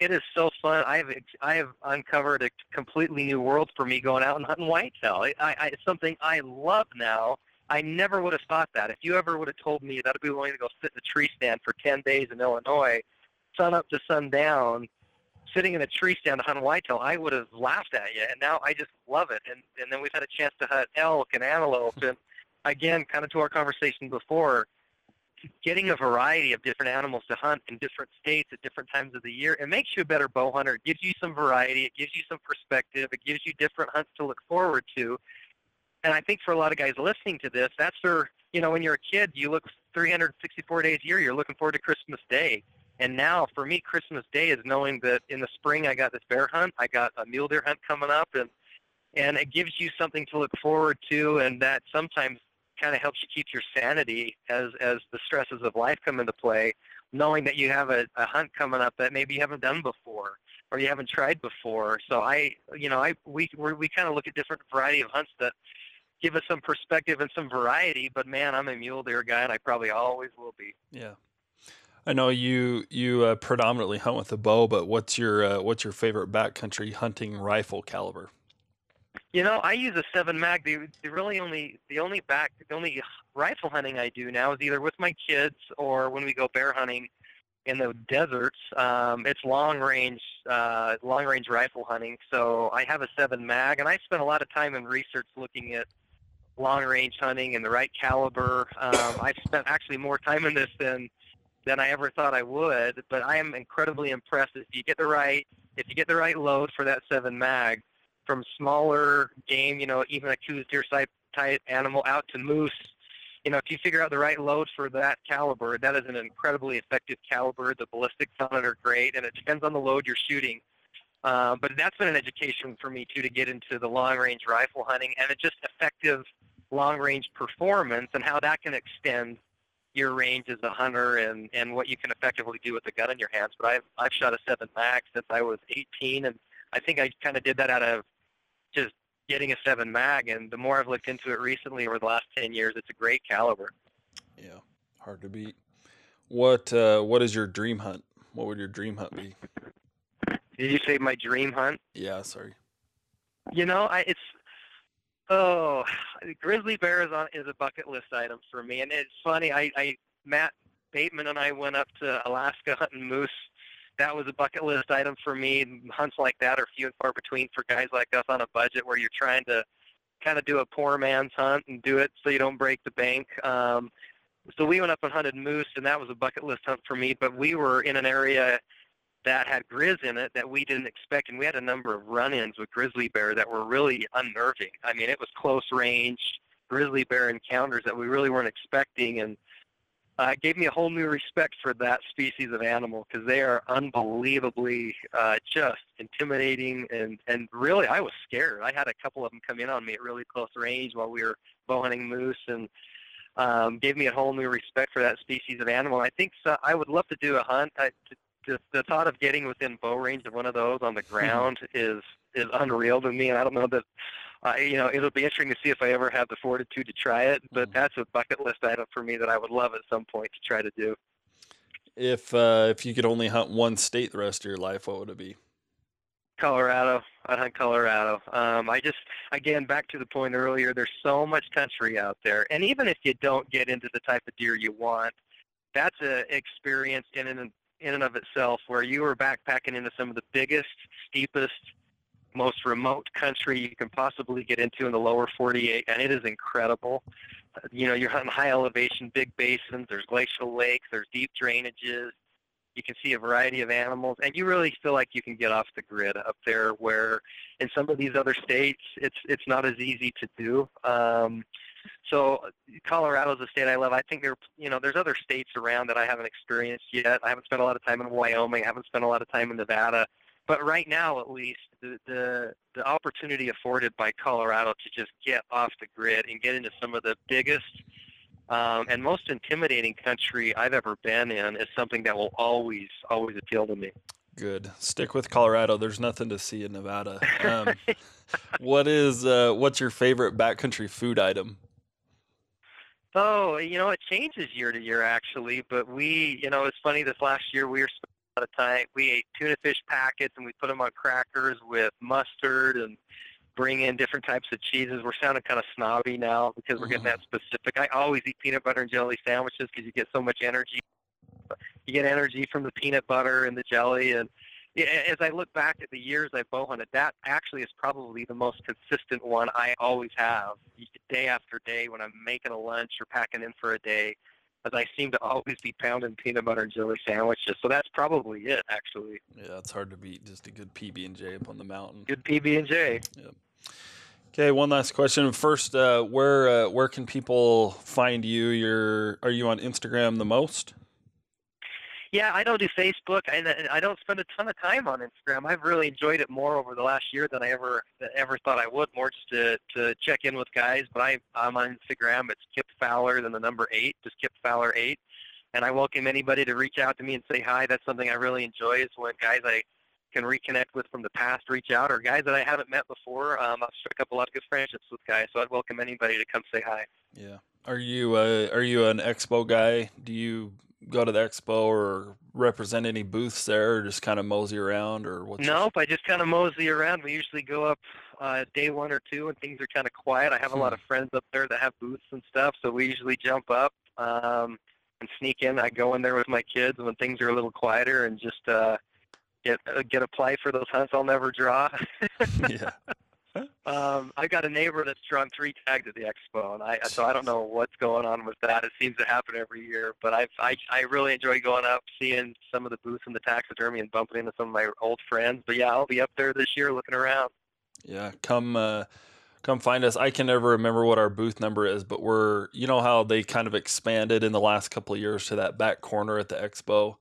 it is so fun. I have I have uncovered a completely new world for me going out and hunting whitetail. I, I, it's something I love now. I never would have thought that. If you ever would have told me that I'd be willing to go sit in a tree stand for 10 days in Illinois, sun up to sundown, sitting in a tree stand to hunt whitetail, I would have laughed at you. And now I just love it. And and then we've had a chance to hunt elk and antelope. And again, kind of to our conversation before, getting a variety of different animals to hunt in different states at different times of the year, it makes you a better bow hunter. It gives you some variety. It gives you some perspective. It gives you different hunts to look forward to. And I think for a lot of guys listening to this, that's their, you know, when you're a kid, you look 364 days a year, you're looking forward to Christmas Day. And now for me, Christmas Day is knowing that in the spring I got this bear hunt, I got a mule deer hunt coming up, and and it gives you something to look forward to, and that sometimes kind of helps you keep your sanity as as the stresses of life come into play, knowing that you have a, a hunt coming up that maybe you haven't done before or you haven't tried before. So I, you know, I we we kind of look at different variety of hunts that give us some perspective and some variety. But man, I'm a mule deer guy, and I probably always will be. Yeah. I know you you uh, predominantly hunt with a bow, but what's your uh, what's your favorite backcountry hunting rifle caliber? You know, I use a seven mag. The, the really only the only back the only rifle hunting I do now is either with my kids or when we go bear hunting in the deserts. Um, it's long range uh, long range rifle hunting. So I have a seven mag, and I spent a lot of time in research looking at long range hunting and the right caliber. Um, I've spent actually more time in this than than I ever thought I would. But I am incredibly impressed if you get the right if you get the right load for that seven mag from smaller game, you know, even a Coues deer type type animal out to moose. You know, if you figure out the right load for that caliber, that is an incredibly effective caliber. The ballistics on it are great, and it depends on the load you're shooting. Uh, but that's been an education for me too to get into the long range rifle hunting and it's just effective long range performance and how that can extend your range as a hunter and, and what you can effectively do with a gun in your hands. But I've I've shot a seven mag since I was 18, and I think I kind of did that out of just getting a seven mag. And the more I've looked into it recently over the last 10 years, it's a great caliber. Yeah, hard to beat. What uh, what is your dream hunt? What would your dream hunt be? Did you say my dream hunt? Yeah, sorry. You know, I it's oh, grizzly bear is on is a bucket list item for me, and it's funny. I, I Matt Bateman and I went up to Alaska hunting moose. That was a bucket list item for me. Hunts like that are few and far between for guys like us on a budget where you're trying to kind of do a poor man's hunt and do it so you don't break the bank. Um, so we went up and hunted moose, and that was a bucket list hunt for me. But we were in an area that had grizz in it that we didn't expect, and we had a number of run-ins with grizzly bear that were really unnerving. I mean, it was close range grizzly bear encounters that we really weren't expecting, and uh, it gave me a whole new respect for that species of animal because they are unbelievably uh, just intimidating, and and really, I was scared. I had a couple of them come in on me at really close range while we were bow hunting moose, and um, gave me a whole new respect for that species of animal. I think so, I would love to do a hunt. I, to, the, the thought of getting within bow range of one of those on the Mm-hmm. ground is is unreal to me, and I don't know that. Uh, you know, it'll be interesting to see if I ever have the fortitude to try it, but Mhm. that's a bucket list item for me that I would love at some point to try to do. If uh, if you could only hunt one state the rest of your life, what would it be? Colorado. I'd hunt Colorado. Um, I just, again, back to the point earlier, there's so much country out there. And even if you don't get into the type of deer you want, that's an experience in and, in and of itself where you are backpacking into some of the biggest, steepest, most remote country you can possibly get into in the lower 48, and it is incredible. You know, you're hunting high elevation, big basins, there's glacial lakes, there's deep drainages, you can see a variety of animals, and you really feel like you can get off the grid up there. Where in some of these other states, it's it's not as easy to do. Um, so Colorado is a state I love. I think there, you know, there's other states around that I haven't experienced yet. I haven't spent a lot of time in Wyoming. I haven't spent a lot of time in Nevada. But right now, at least, the the, the opportunity afforded by Colorado to just get off the grid and get into some of the biggest um, and most intimidating country I've ever been in is something that will always, always appeal to me. Good. Stick with Colorado. There's nothing to see in Nevada. Um, what is uh, what's your favorite backcountry food item? Oh, you know, it changes year to year actually, but we, you know, it's funny. This last year we were spending a lot of time. We ate tuna fish packets and we put them on crackers with mustard and bring in different types of cheeses. We're sounding kind of snobby now because we're getting mm-hmm. that specific. I always eat peanut butter and jelly sandwiches because you get so much energy. You get energy from the peanut butter and the jelly, and as I look back at the years I bow hunted, that actually is probably the most consistent one I always have, day after day when I'm making a lunch or packing in for a day, as I seem to always be pounding peanut butter and jelly sandwiches. So that's probably it, actually. Yeah, it's hard to beat just a good PB and J up on the mountain. Good PB and J. Okay, one last question. First, uh, where uh, where can people find you? You're are you on Instagram the most? Yeah, I don't do Facebook, and I don't spend a ton of time on Instagram. I've really enjoyed it more over the last year than I ever ever thought I would. More just to to check in with guys. But I I'm on Instagram. It's Kip Fowler, then the number eight, just Kip Fowler eight. And I welcome anybody to reach out to me and say hi. That's something I really enjoy. Is when guys I can reconnect with from the past reach out, or guys that I haven't met before. Um, I've struck up a lot of good friendships with guys, so I'd welcome anybody to come say hi. Yeah. Are you uh, are you an expo guy? Do you go to the expo or represent any booths there, or just kind of mosey around, or your- Nope, I just kind of mosey around. We usually go up uh, day one or two when things are kind of quiet. I have a lot of friends up there that have booths and stuff, so we usually jump up um, and sneak in. I go in there with my kids when things are a little quieter and just uh, get uh, get a play for those hunts I'll never draw. yeah. Um, I got a neighbor that's drawn three tags at the expo, and I so I don't know what's going on with that. It seems to happen every year, but I've, I I really enjoy going up, seeing some of the booths in the taxidermy, and bumping into some of my old friends. But yeah, I'll be up there this year looking around. Yeah, come uh, come find us. I can never remember what our booth number is, but we're you know how they kind of expanded in the last couple of years to that back corner at the expo.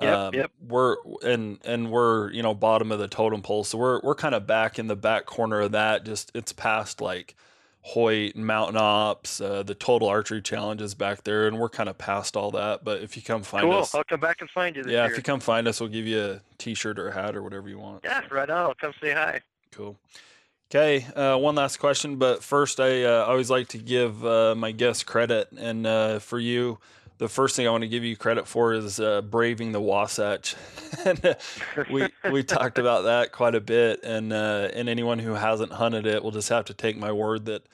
Yep, Um, yep. We're and and we're you know bottom of the totem pole, so we're we're kind of back in the back corner of that. Just it's past like Hoyt and Mountain Ops, uh, the Total Archery Challenge is back there, and we're kind of past all that. But if you come find cool. us, I'll come back and find you yeah, year. if you come find us, we'll give you a T-shirt or a hat or whatever you want. yeah, right on. I'll come say hi. Cool. Okay, uh, one last question, but first, I uh, always like to give uh, my guests credit, and uh, for you, the first thing I want to give you credit for is uh, braving the Wasatch. uh, we we talked about that quite a bit, and uh, and anyone who hasn't hunted it will just have to take my word that.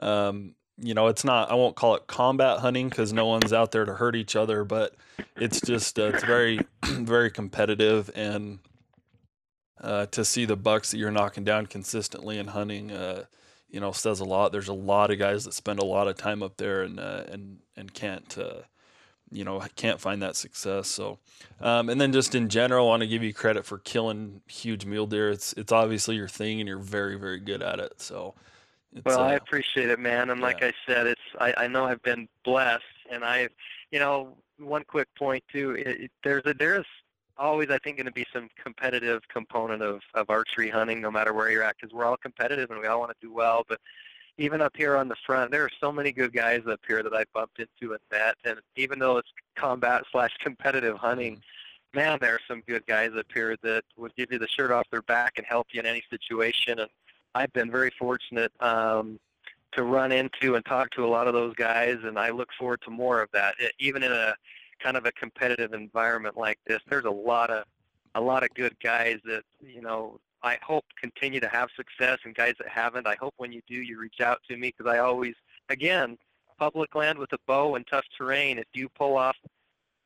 Um, you know, it's not. I won't call it combat hunting because no one's out there to hurt each other, but it's just uh, it's very, very competitive, and uh, to see the bucks that you're knocking down consistently in hunting, uh, you know, says a lot. There's a lot of guys that spend a lot of time up there and uh, and and can't, uh, you know, I can't find that success. So, um, and then just in general, I want to give you credit for killing huge mule deer. It's it's obviously your thing, and you're very very good at it. So, it's, Well, I uh, appreciate it, man. And like I said, it's I, I know I've been blessed, and I, you know, one quick point too. It, it, there's a there's always I think going to be some competitive component of of archery hunting, no matter where you're at, because we're all competitive and we all want to do well. But even up here on the front, there are so many good guys up here that I bumped into and met. And even though it's combat slash competitive hunting, man, there are some good guys up here that would give you the shirt off their back and help you in any situation. And I've been very fortunate um, to run into and talk to a lot of those guys, and I look forward to more of that. E- even in a kind of a competitive environment like this, there's a lot of a lot of good guys that you know I hope continue to have success, and guys that haven't, I hope when you do, you reach out to me because I always, again, public land with a bow and tough terrain. If you pull off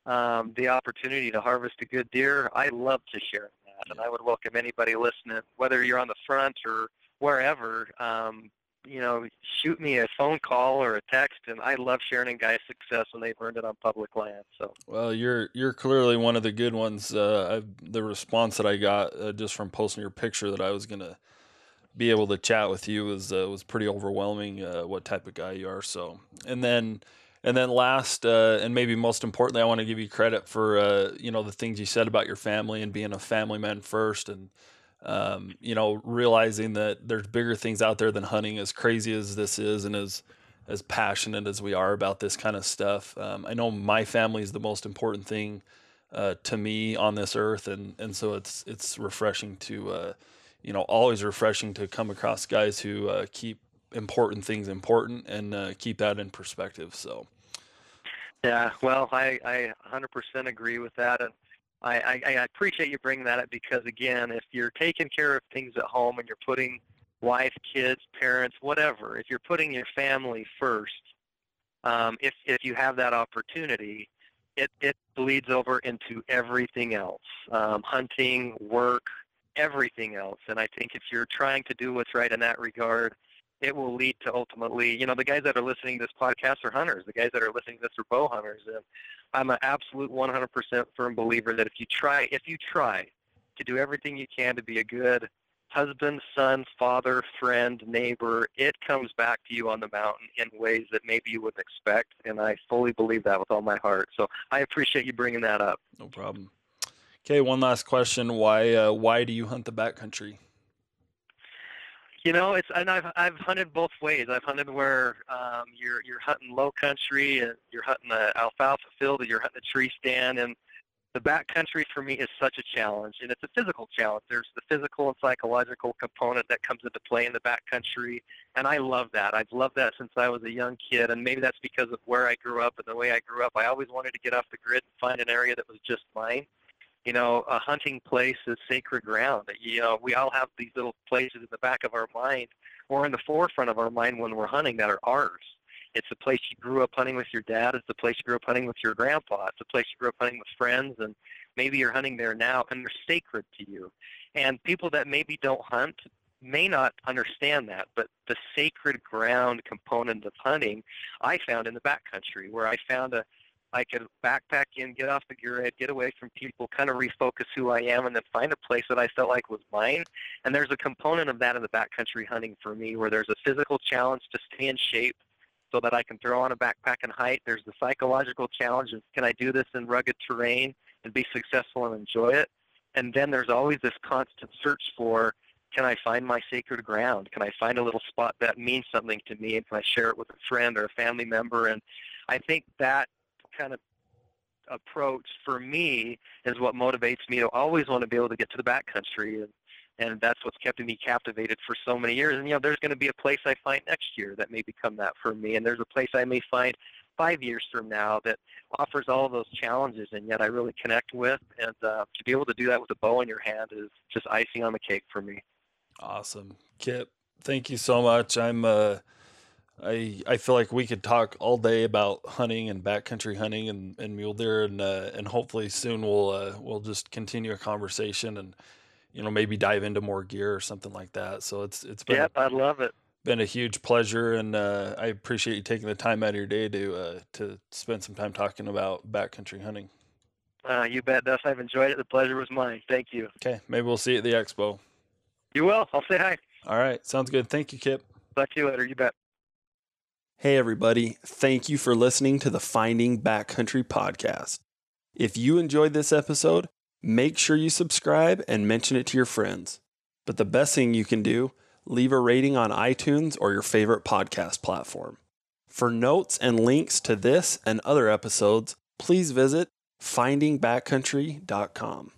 um, the opportunity to harvest a good deer, I love to share that, and I would welcome anybody listening, whether you're on the front or wherever. Um, you know, shoot me a phone call or a text, and I love sharing in guys' success when they've earned it on public land. So, Well, you're you're clearly one of the good ones. Uh, I, the response that I got uh, just from posting your picture that I was gonna be able to chat with you was uh, was pretty overwhelming. Uh, what type of guy you are. So, and then and then last uh, and maybe most importantly, I want to give you credit for uh, you know the things you said about your family and being a family man first, and um, you know realizing that there's bigger things out there than hunting. As crazy as this is, and as as passionate as we are about this kind of stuff. Um, I know my family is the most important thing uh, to me on this earth, and and so it's it's refreshing to uh, you know always refreshing to come across guys who uh, keep important things important and uh, keep that in perspective. So yeah, well, I, I 100% agree with that, and I, I, I appreciate you bringing that up because, again, if you're taking care of things at home and you're putting wife, kids, parents, whatever, if you're putting your family first, um, if if you have that opportunity, it it bleeds over into everything else, um, hunting, work, everything else. And I think if you're trying to do what's right in that regard, it will lead to ultimately, you know, the guys that are listening to this podcast are hunters. The guys that are listening to this are bow hunters. And I'm an absolute 100% firm believer that if you try, if you try to do everything you can to be a good husband, son, father, friend, neighbor, it comes back to you on the mountain in ways that maybe you wouldn't expect. And I fully believe that with all my heart. So I appreciate you bringing that up. no problem. Okay, one last question: Why uh, why do you hunt the backcountry? You know, it's and I've I've hunted both ways. I've hunted where um, you're you're hunting low country and you're hunting the alfalfa field and you're hunting a tree stand and the backcountry for me is such a challenge and it's a physical challenge. There's the physical and psychological component that comes into play in the backcountry and I love that. I've loved that since I was a young kid and maybe that's because of where I grew up and the way I grew up. I always wanted to get off the grid and find an area that was just mine you know, a hunting place is sacred ground. You know, we all have these little places in the back of our mind or in the forefront of our mind when we're hunting that are ours. It's a place you grew up hunting with your dad. It's a place you grew up hunting with your grandpa. It's a place you grew up hunting with friends, and maybe you're hunting there now, and they're sacred to you. And people that maybe don't hunt may not understand that, but the sacred ground component of hunting, I found in the backcountry, where I found a I could backpack in, get off the grid, get away from people, kind of refocus who I am, and then find a place that I felt like was mine. And there's a component of that in the backcountry hunting for me where there's a physical challenge to stay in shape so that I can throw on a backpack and hike. There's the psychological challenge of can I do this in rugged terrain? and be successful and enjoy it. And then there's always this constant search for can I find my sacred ground? Can I find a little spot that means something to me? And can I share it with a friend or a family member? And I think that kind of approach for me is what motivates me to always want to be able to get to the backcountry. And, and that's what's kept me captivated for so many years. And, you know, there's going to be a place I find next year that may become that for me. And there's a place I may find five years from now that offers all those challenges and yet I really connect with. And uh, to be able to do that with a bow in your hand is just icing on the cake for me. Awesome. Kip, thank you so much. I'm uh I I feel like we could talk all day about hunting and backcountry hunting and, and mule deer and uh, and hopefully soon we'll uh, we'll just continue a conversation and you know maybe dive into more gear or something like that. So it's it's been yep, I love it. Been a huge pleasure and uh, I appreciate you taking the time out of your day to uh, to spend some time talking about backcountry hunting. Uh, you bet, Dust. I've enjoyed it. The pleasure was mine. Thank you. Okay, maybe we'll see you at the expo. You will. I'll say hi. All right. Sounds good. Thank you, Kip. Talk to you later. You bet. Hey, everybody. Thank you for listening to the Finding Backcountry podcast. If you enjoyed this episode, make sure you subscribe and mention it to your friends. But the best thing you can do, leave a rating on iTunes or your favorite podcast platform. For notes and links to this and other episodes, please visit findingbackcountry.com.